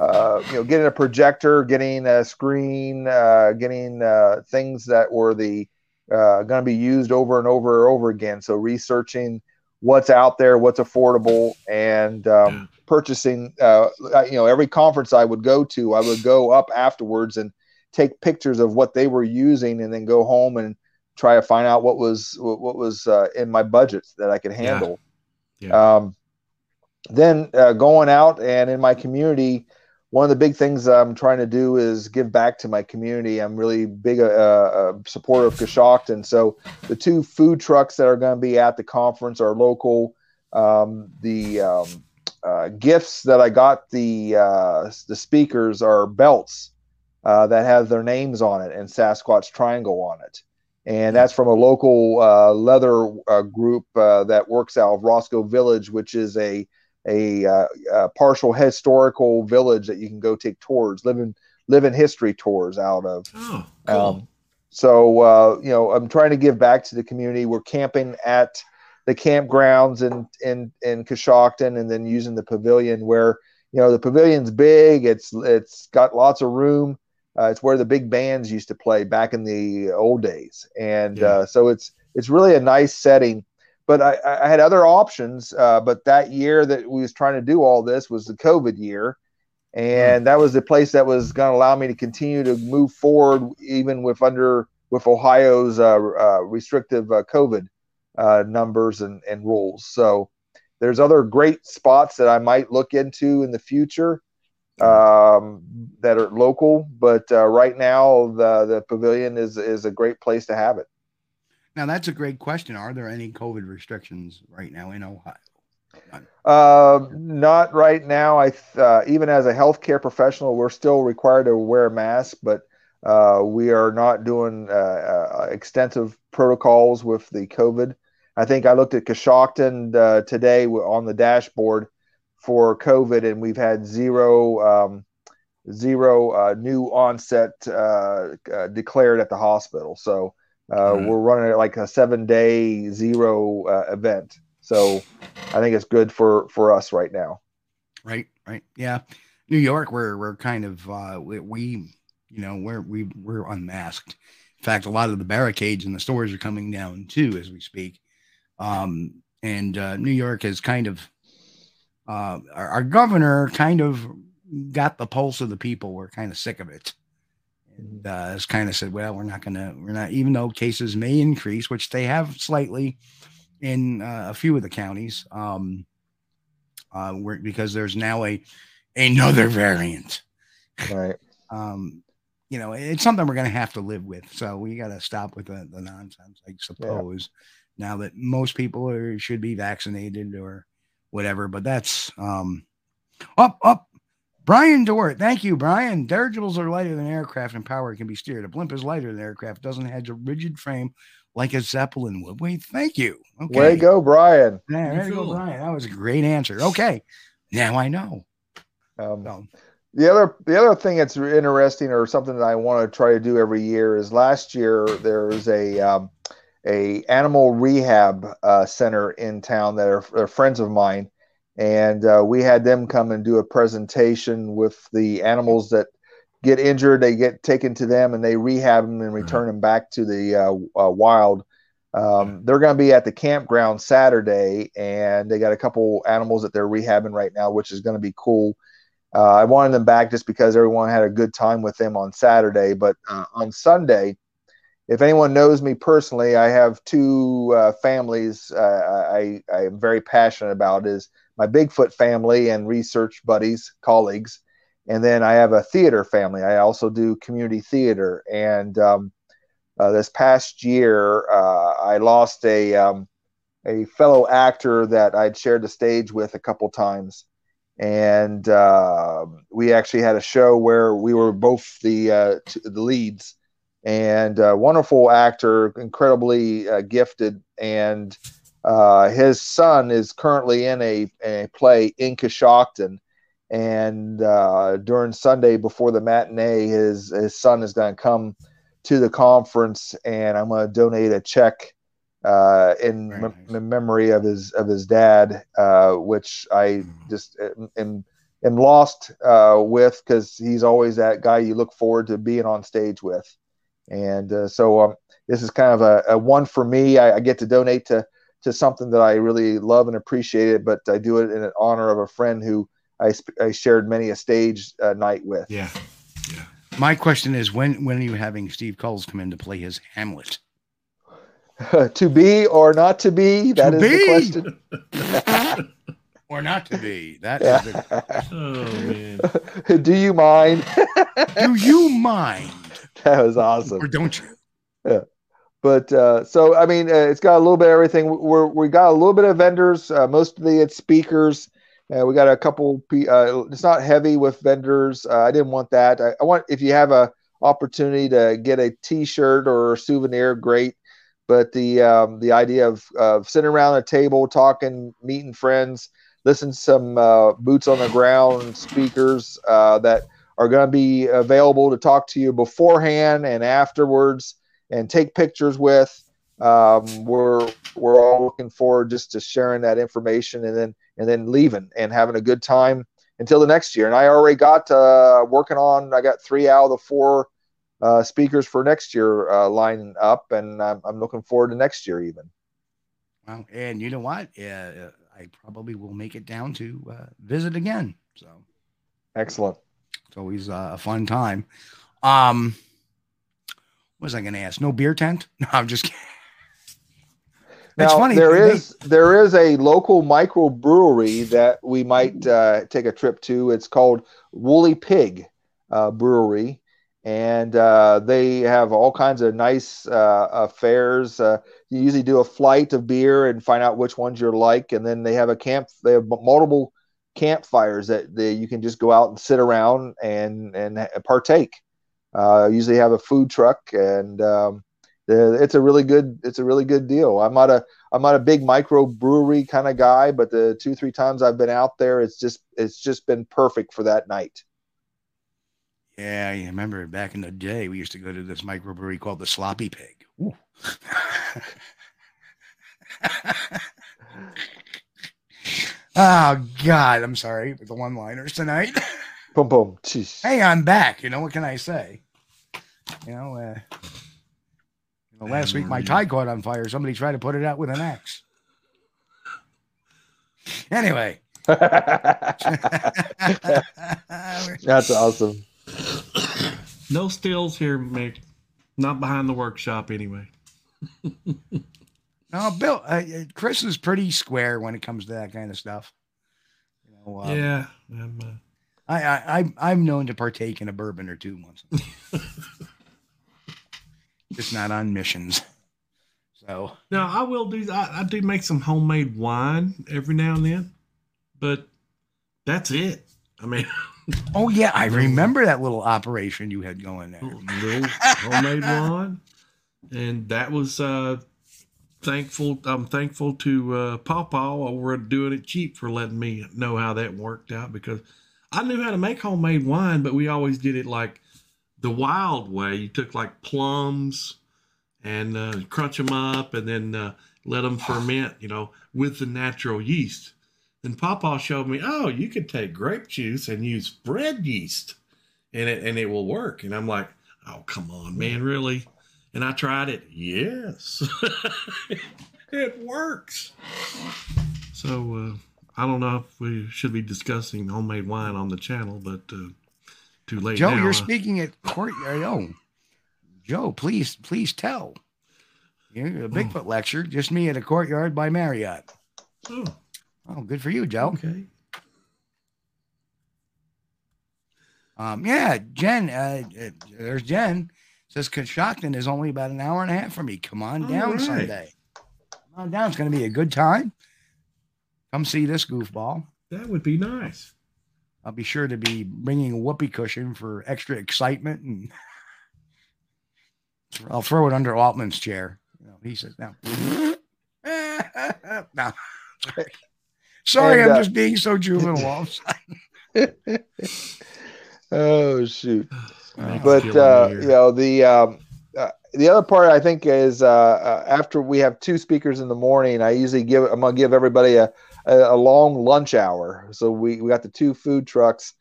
G: uh, you know, getting a projector, getting a screen, uh, getting uh, things that were the uh, going to be used over and over and over again. So researching what's out there, what's affordable, and um,
F: Yeah.
G: purchasing. Uh, you know, every conference I would go to, I would go up afterwards and take pictures of what they were using, and then go home and try to find out what was what was uh, in my budget that I could
F: Yeah.
G: handle.
F: Yeah.
G: Um, then uh, going out and in my community, one of the big things I'm trying to do is give back to my community. I'm really big uh, uh, supporter of Coshocton. So the two food trucks that are going to be at the conference are local. Um, the um, uh, gifts that I got the uh, the speakers are belts uh, that have their names on it and Sasquatch Triangle on it, and that's from a local uh, leather group that works out of Roscoe Village, which is a a, uh, a partial historical village that you can go take tours, living in live in history tours out of.
F: Oh, cool.
G: Um, so uh, you know, I'm trying to give back to the community. We're camping at the campgrounds in in in Coshocton, and then using the pavilion where you know the pavilion's big. It's it's got lots of room. Uh, it's where the big bands used to play back in the old days, and
F: Yeah.
G: uh, so it's it's really a nice setting. But I, I had other options. Uh, but that year that we was trying to do all this was the COVID year, and that was the place that was going to allow me to continue to move forward, even with under with Ohio's uh, uh, restrictive uh, COVID uh, numbers and, and rules. So there's other great spots that I might look into in the future um, that are local, but uh, right now the the pavilion is is a great place to have it.
E: Now that's a great question. Are there any COVID restrictions right now in Ohio?
G: Uh, not right now. I uh, even as a healthcare professional, we're still required to wear a mask, but uh, we are not doing uh, uh, extensive protocols with the COVID. I think I looked at Coshocton uh, today on the dashboard for COVID, and we've had zero um, zero new onset declared at the hospital. So uh,
F: Right.
G: we're running it like a seven day zero uh, event. So I think it's good for for us right now.
E: Right, right. Yeah. New York, we're we're kind of uh we, we you know, we're we we're unmasked. In fact, a lot of the barricades in the stores are coming down too as we speak. Um and uh New York has kind of uh our, our governor kind of got the pulse of the people. We're kind of sick of it. And, uh, has kind of said, well, we're not going to, we're not, even though cases may increase, which they have slightly in uh, a few of the counties, um, uh, we're, because there's now a another variant.
G: Right.
E: Um, you know, it's something we're going to have to live with. So we got to stop with the, the nonsense, I suppose. Now that most people are, should be vaccinated or whatever, but that's um, up, up. Brian Dort, thank you, Brian. Dirigibles are lighter than aircraft and power can be steered. A blimp is lighter than aircraft, doesn't have a rigid frame like a Zeppelin would. Wait, thank you. Okay.
G: Way to go, Brian.
E: Yeah, way to go, Brian. That was a great answer. Okay. Now I know.
G: Um,
E: So,
G: The other the other thing that's interesting or something that I want to try to do every year is last year there was a um, a animal rehab uh, center in town that are, are friends of mine, and uh, we had them come and do a presentation with the animals that get injured. They get taken to them and they rehab them and return them back to the uh, uh, wild. Um, they're going to be at the campground Saturday, and they got a couple animals that they're rehabbing right now, which is going to be cool. Uh, I wanted them back just because everyone had a good time with them on Saturday. But uh, on Sunday, if anyone knows me personally, I have two uh, families uh, I, I am very passionate about is my Bigfoot family and research buddies, colleagues. And then I have a theater family. I also do community theater. And um, uh, this past year, uh, I lost a, um, a fellow actor that I'd shared the stage with a couple times and uh, we actually had a show where we were both the uh, t- the leads and uh, wonderful actor incredibly uh, gifted and uh, his son is currently in a, a play in Coshocton and uh, during Sunday before the matinee his his son is going to come to the conference and I'm going to donate a check uh, in,
E: nice.
G: memory of his of his dad, uh, which I just am, am, am lost uh, with because he's always that guy you look forward to being on stage with, and uh, so um, this is kind of a, a one for me. I, I get to donate to to something that I really love and appreciate it, but I do it in honor of a friend who I, I shared many a stage uh, night with.
F: Yeah.
E: my question is when when are you having Steve Kulls come in to play his Hamlet? <laughs>
G: to be or not to be, That
E: To
G: is
E: be!
G: the question. <laughs>
E: Or not to be? That is the <laughs>
F: Oh man.
G: do you mind?
E: Do you mind
G: that was awesome.
E: or don't you?
G: But uh, so I mean, uh, it's got a little bit of everything. We're we got a little bit of vendors. Uh, mostly it's speakers. We got a couple. Uh, it's not heavy with vendors. Uh, I didn't want that. I, I want if you have a opportunity to get a T-shirt or a souvenir, great. But the um, the idea of of sitting around a table talking, meeting friends, listen to some uh, boots on the ground speakers that are going to be available to talk to you beforehand and afterwards and take pictures with. Um, we're we're all looking forward just to sharing that information and then and then leaving and having a good time until the next year. And I already got uh, working on. I got three out of the four uh, speakers for next year uh, lining up, and I'm, I'm looking forward to next year even.
E: Well, and you know what? Uh, I probably will make it down to uh, visit again. So
G: Excellent.
E: it's always uh, a fun time. Um, what was I going to ask? No beer tent? <laughs> No, I'm just kidding. It's
G: Now
E: funny,
G: there is there is a local microbrewery that we might uh, take a trip to. It's called Woolly Pig uh, Brewery, and uh, they have all kinds of nice uh, affairs. Uh, you usually do a flight of beer and find out which ones you like, and then they have a camp. They have multiple campfires that they, you can just go out and sit around and and partake. Uh, usually have a food truck and. Um, it's a really good it's a really good deal. I'm not a I'm not a big micro brewery kind of guy, but the two three times I've been out there, it's just it's just been perfect for that night.
E: Yeah, I remember back in the day, we used to go to this microbrewery called the Sloppy Pig. <laughs> Oh God, I'm sorry with the one-liners tonight.
G: Boom boom. Jeez. <laughs>
E: hey, I'm back. You know what can I say? You know, uh, you know, last week my tie caught on fire. Somebody tried to put it out with an axe. Anyway, <laughs>
G: That's awesome.
F: No stills here, Mick. Not behind the workshop, anyway.
E: No, Bill, uh, uh, Chris is pretty square when it comes to that kind of stuff. You know, um,
F: yeah, I'm, uh,
E: I, I, I, I'm known to partake in a bourbon or two once. <laughs> in a while. Just not on missions. So,
F: now I will do. I, I do make some homemade wine every now and then, but that's it. I mean, <laughs>
E: oh yeah, I remember that little operation you had going there.
F: little homemade wine, and that was uh thankful. I'm thankful to uh, Pawpaw over at Doing It Cheap for letting me know how that worked out because I knew how to make homemade wine, but we always did it like the wild way. You took like plums and uh, crunch them up and then uh, let them ferment, you know, with the natural yeast. Then Papa showed me, oh, you could take grape juice and use bread yeast, and it and it will work. And I'm like, oh, come on, man, really? And I tried it. Yes, <laughs> it works. So uh, I don't know if we should be discussing homemade wine on the channel, but uh, too late
E: Joe,
F: now.
E: you're speaking at courtyard. Oh, Joe, please, please tell. You're a Bigfoot lecture, just me at a courtyard by Marriott.
F: oh,
E: Oh, good for you, Joe.
F: okay.
E: Um, yeah, Jen, uh, uh, there's Jen. Says Coshocton is only about an hour and a half from me. Come on
F: All
E: down
F: right.
E: Sunday. Come on down. It's going to be a good time. Come see this goofball.
F: That would be nice.
E: I'll be sure to be bringing a whoopee cushion for extra excitement, and I'll throw it under Altman's chair. You know, he says, "No, <laughs> no." <laughs> Sorry,
G: And,
E: I'm
G: uh,
E: just being so juvenile. all of a sudden.
G: oh shoot! But uh, you know the um, uh, the other part I think is uh, uh, after we have two speakers in the morning, I usually give I'm gonna give everybody a a, a long lunch hour. So we we got the two food trucks,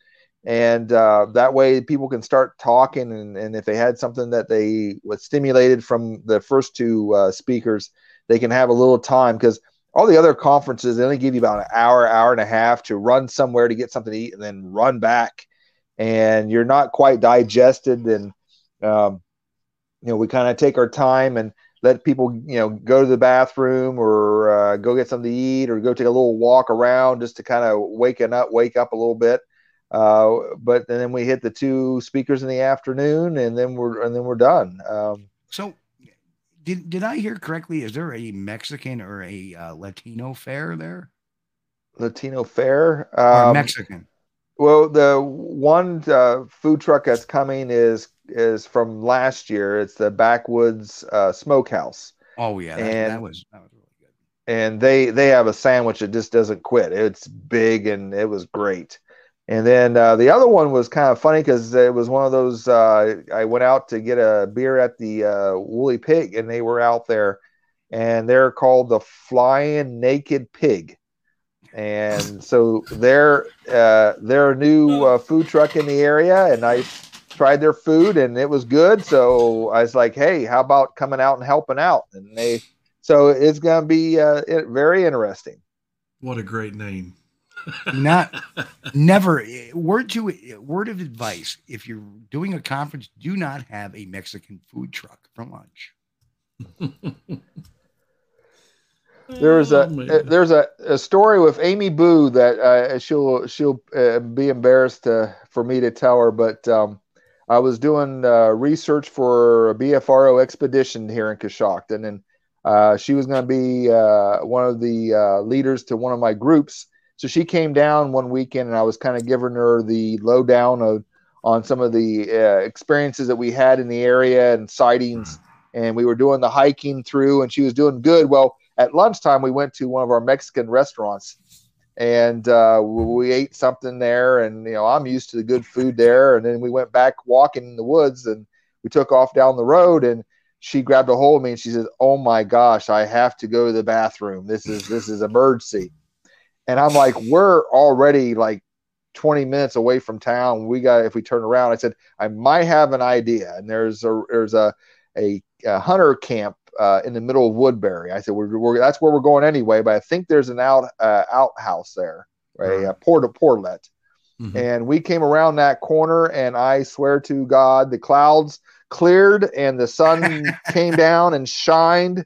G: and uh, that way people can start talking, and, and if they had something that they was stimulated from the first two uh, speakers, they can have a little time because. All the other conferences, they only give you about an hour, hour and a half to run somewhere to get something to eat and then run back and you're not quite digested and um, you know we kind of take our time and let people you know go to the bathroom or uh, go get something to eat or go take a little walk around just to kind of waken up wake up a little bit uh, but then we hit the two speakers in the afternoon and then we're and then we're done um,
E: So, did did I hear correctly? Is there a Mexican or a uh, Latino fair there?
G: latino fair
E: Or
G: um,
E: Mexican?
G: Well, the one uh, food truck that's coming is is from last year. It's the Backwoods uh, Smokehouse,
E: Oh yeah, that,
G: and-
E: that was that was really good.
G: and they they have a sandwich that just doesn't quit. It's big and it was great. And then uh, the other one was kind of funny because it was one of those. Uh, I went out to get a beer at the uh, Woolly Pig, and they were out there, and they're called the Flying Naked Pig. And so they're uh, they're a new uh, food truck in the area, and I tried their food, and it was good. So I was like, "Hey, how about coming out and helping out?" And they so it's going to be uh, it, very interesting.
F: What a great name.
E: Not <laughs> never word to word of advice. If you're doing a conference, do not have a Mexican food truck for lunch. <laughs>
G: There's a
F: Oh,
G: uh, there's a, a story with Amy Bue that uh, she'll she'll uh, be embarrassed to, for me to tell her, but um, I was doing uh, research for a BFRO expedition here in Coshocton, and uh, she was going to be uh, one of the uh, leaders to one of my groups. So she came down one weekend, and I was kind of giving her the lowdown of on some of the uh, experiences that we had in the area and sightings. And we were doing the hiking through, and she was doing good. Well, at lunchtime, we went to one of our Mexican restaurants, and uh, we ate something there. And you know, I'm used to the good food there. And then we went back walking in the woods, and we took off down the road, and she grabbed a hold of me and she said, "Oh my gosh, I have to go to the bathroom. This is this is emergency." And I'm like, "We're already like 20 minutes away from town. We got if we turn around." I said, "I might have an idea." And there's a there's a a, a hunter camp uh, in the middle of Woodbury. I said, we're, we're, "That's where we're going anyway." But I think there's an out uh, outhouse there, a, a port portlet.
F: Mhm.
G: and we came around that corner, and I swear to God, the clouds cleared and the sun <laughs> came down and shined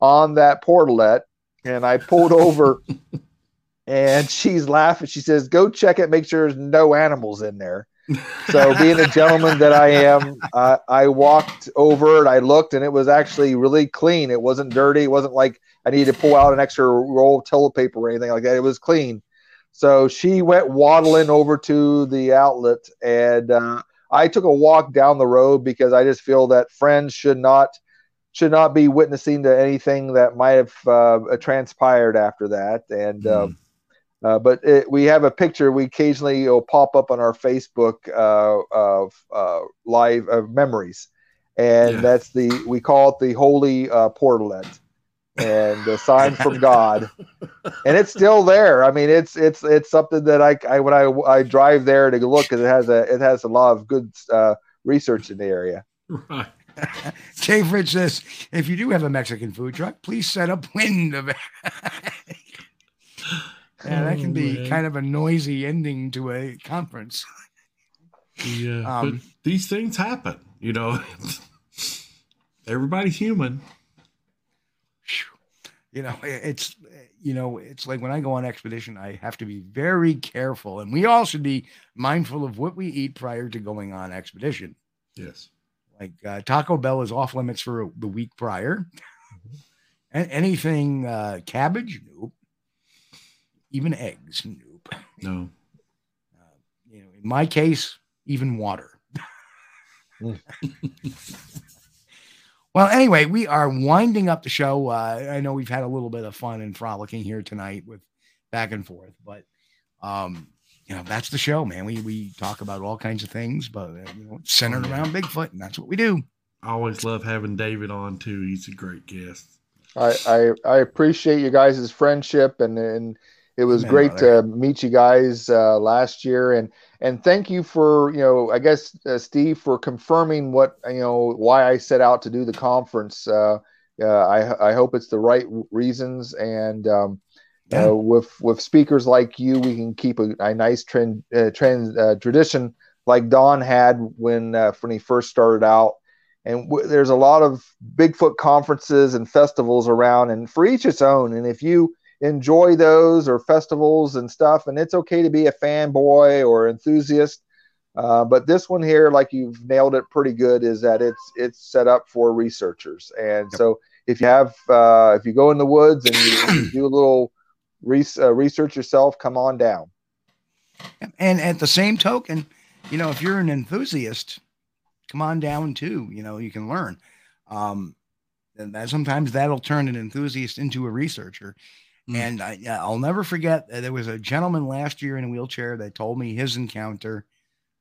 G: on that portalet, and I pulled over. <laughs> And she's laughing. She says, "Go check it. Make sure there's no animals in there." So, being the gentleman that I am, uh, I walked over and I looked, and it was actually really clean. It wasn't dirty. It wasn't like I needed to pull out an extra roll of toilet paper or anything like that. It was clean. So she went waddling over to the outlet, and uh, I took a walk down the road because I just feel that friends should not should not be witnessing to anything that might have uh, transpired after that. And um, uh, but it, we have a picture. We occasionally will pop up on our Facebook uh, of uh, live uh, memories, and
F: Yeah.
G: that's the we call it the holy uh, portalet, and the sign from God, and it's still there. I mean, it's it's it's something that I, I when I I drive there to look because it has a it has a lot of good uh, research in the area.
F: Right. <laughs>
E: Jay Fritz says, if you do have a Mexican food truck, please set up <laughs> wind of it. Yeah, that can be
F: man.
E: kind of a noisy ending to a conference.
F: Yeah,
E: Um,
F: but these things happen. You know, <laughs> everybody's human.
E: You know, it's you know, it's like when I go on expedition, I have to be very careful, and we all should be mindful of what we eat prior to going on expedition.
F: Yes.
E: Like uh, Taco Bell is off limits for the week prior. And anything uh, cabbage, nope. Even eggs, nope.
F: No.
E: You know, in my case, even water. <laughs> Well, anyway, we are winding up the show. Uh, I know we've had a little bit of fun and frolicking here tonight with back and forth, but um, you know, that's the show, man. We we talk about all kinds of things, but uh, you know, it's centered around Bigfoot, and that's what we do.
F: I always love having David on too. He's a great guest.
G: I, I I appreciate you guys' friendship and and it was
E: Amen,
G: great to meet you guys uh, last year and and thank you for you know I guess uh, Steve for confirming what you know why I set out to do the conference. Uh, uh, I I hope it's the right reasons and um,
E: Yeah.
G: with with speakers like you we can keep a, a nice trend uh, trend uh, tradition like Don had when uh, when he first started out and w- there's a lot of Bigfoot conferences and festivals around, and for each its own. And if you enjoy those or festivals and stuff, and it's okay to be a fanboy or enthusiast, uh, but this one here, like you've nailed it pretty good, is that it's it's set up for researchers. And so if you have uh, if you go in the woods and you, you do a little res- uh, research yourself, come on down.
E: And at the same token, you know, if you're an enthusiast, come on down too. You know, you can learn. Um, and that sometimes that'll turn an enthusiast into a researcher.
F: Mm.
E: And I, I'll never forget uh, there was a gentleman last year in a wheelchair that told me his encounter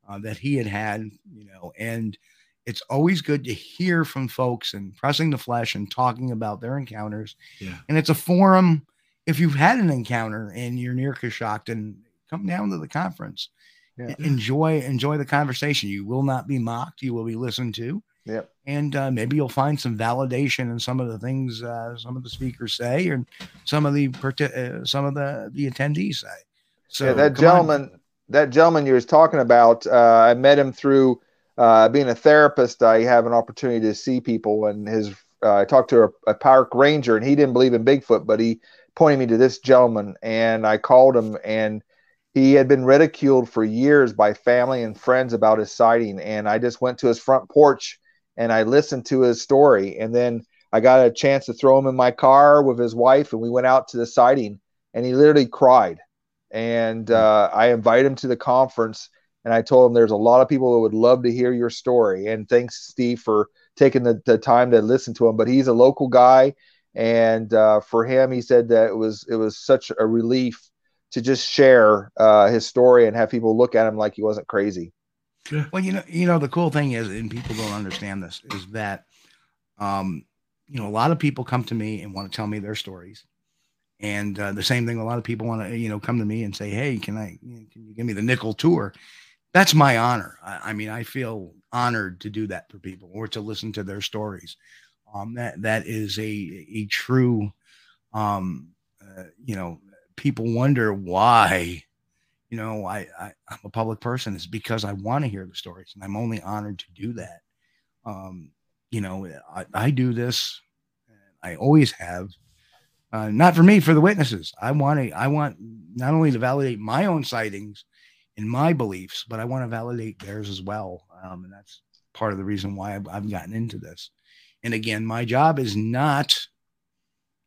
E: uh, that he had had, you know, and it's always good to hear from folks and pressing the flesh and talking about their encounters.
F: Yeah.
E: And it's a forum. If you've had an encounter and you're near Coshocton, come down to the conference.
G: Yeah.
E: Enjoy enjoy the conversation. You will not be mocked. You will be listened to.
G: Yep.
E: And uh, maybe you'll find some validation in some of the things uh, some of the speakers say, and some of the uh, some of the the attendees say. So
G: yeah, that
E: come on.
G: gentleman, that gentleman you was talking about, uh, I met him through uh, being a therapist. I have an opportunity to see people, and his uh, I talked to a, a park ranger, and he didn't believe in Bigfoot, but he pointed me to this gentleman, and I called him, and he had been ridiculed for years by family and friends about his sighting, and I just went to his front porch and I listened to his story, and then I got a chance to throw him in my car with his wife, and we went out to the sighting, and he literally cried and uh, I invited him to the conference. And I told him there's a lot of people that would love to hear your story. And thanks, Steve, for taking the, the time to listen to him. But he's a local guy, and uh, for him, he said that it was it was such a relief to just share uh, his story and have people look at him like he wasn't crazy.
E: Well, you know, you know, the cool thing is, and people don't understand this, is that, um, you know, a lot of people come to me and want to tell me their stories, and uh, the same thing, a lot of people want to, you know, come to me and say, "Hey, can I, can you give me the nickel tour?" That's my honor. I, I mean, I feel honored to do that for people or to listen to their stories. Um, that that is a a true, um, uh, you know, people wonder why you know, I, I I'm a public person. It's because I want to hear the stories, and I'm only honored to do that. Um, you know, I, I do this. I always have. Uh, not for me, for the witnesses. I want to. I want not only to validate my own sightings and my beliefs, but I want to validate theirs as well. Um, and that's part of the reason why I've, I've gotten into this. And again, my job is not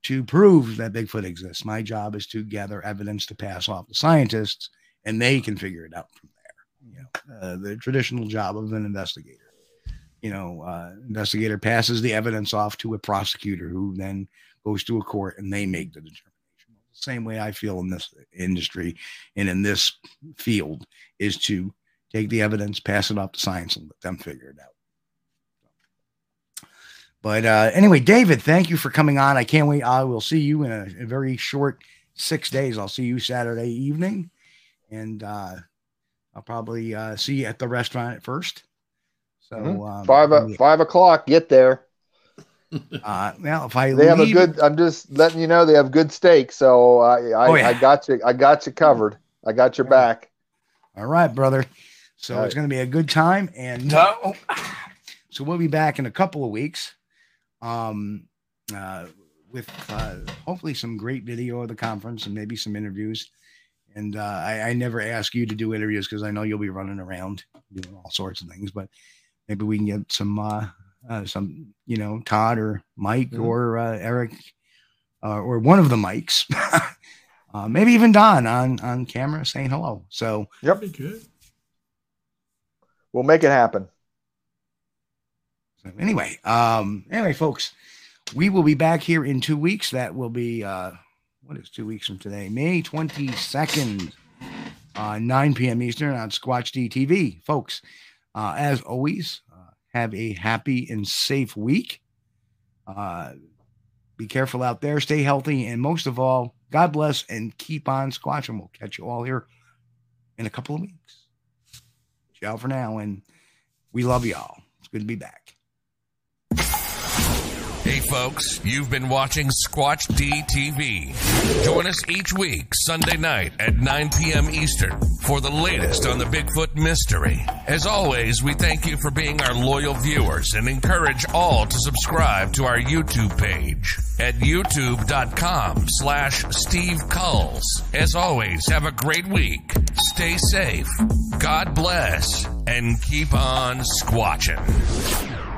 E: to prove that Bigfoot exists. My job is to gather evidence to pass off to scientists, and they can figure it out from there. You know, uh, the traditional job of an investigator. You know, uh, investigator passes the evidence off to a prosecutor, who then goes to a court, and they make the determination. The same way I feel in this industry and in this field is to take the evidence, pass it off to science, and let them figure it out. But uh, anyway, David, thank you for coming on. I can't wait. I will see you in a, a very short six days. I'll see you Saturday evening, and uh, I'll probably uh, see you at the restaurant at first. So
G: Mhm.
E: um,
G: five o- five o'clock. Get there. <laughs>
E: Uh, well, if I
G: They have a good. I'm just letting you know they have good steak. So I I,
E: Oh, yeah.
G: I got you. I got you covered. I got your back.
E: All right, brother. So
G: All
E: it's going to be a good time, and uh, oh, so we'll be back in a couple of weeks, um, uh, with uh, hopefully some great video of the conference and maybe some interviews. And uh, I, I never ask you to do interviews because I know you'll be running around doing all sorts of things, but maybe we can get some, uh, uh, some, you know, Todd or Mike
G: Mhm.
E: or uh, Eric uh, or one of the mics, <laughs> uh, maybe even Don on on camera saying hello. So.
F: That'd be good.
G: We'll make it happen.
E: So anyway, um, anyway, folks, we will be back here in two weeks. That will be uh, what is two weeks from today? May twenty second, uh, nine p.m. Eastern on Squatch TV, folks. Uh, as always, uh, have a happy and safe week. Uh, be careful out there, stay healthy, and most of all, God bless and keep on squatching. We'll catch you all here in a couple of weeks. Ciao for now, and we love y'all. It's good to be back.
D: Hey folks, you've been watching Squatch DTV. Join us each week, Sunday night at 9 p.m. Eastern, for the latest on the Bigfoot mystery. As always, we thank you for being our loyal viewers and encourage all to subscribe to our YouTube page at youtube.com slash Steve Kulls. As always, have a great week. Stay safe. God bless and keep on squatching.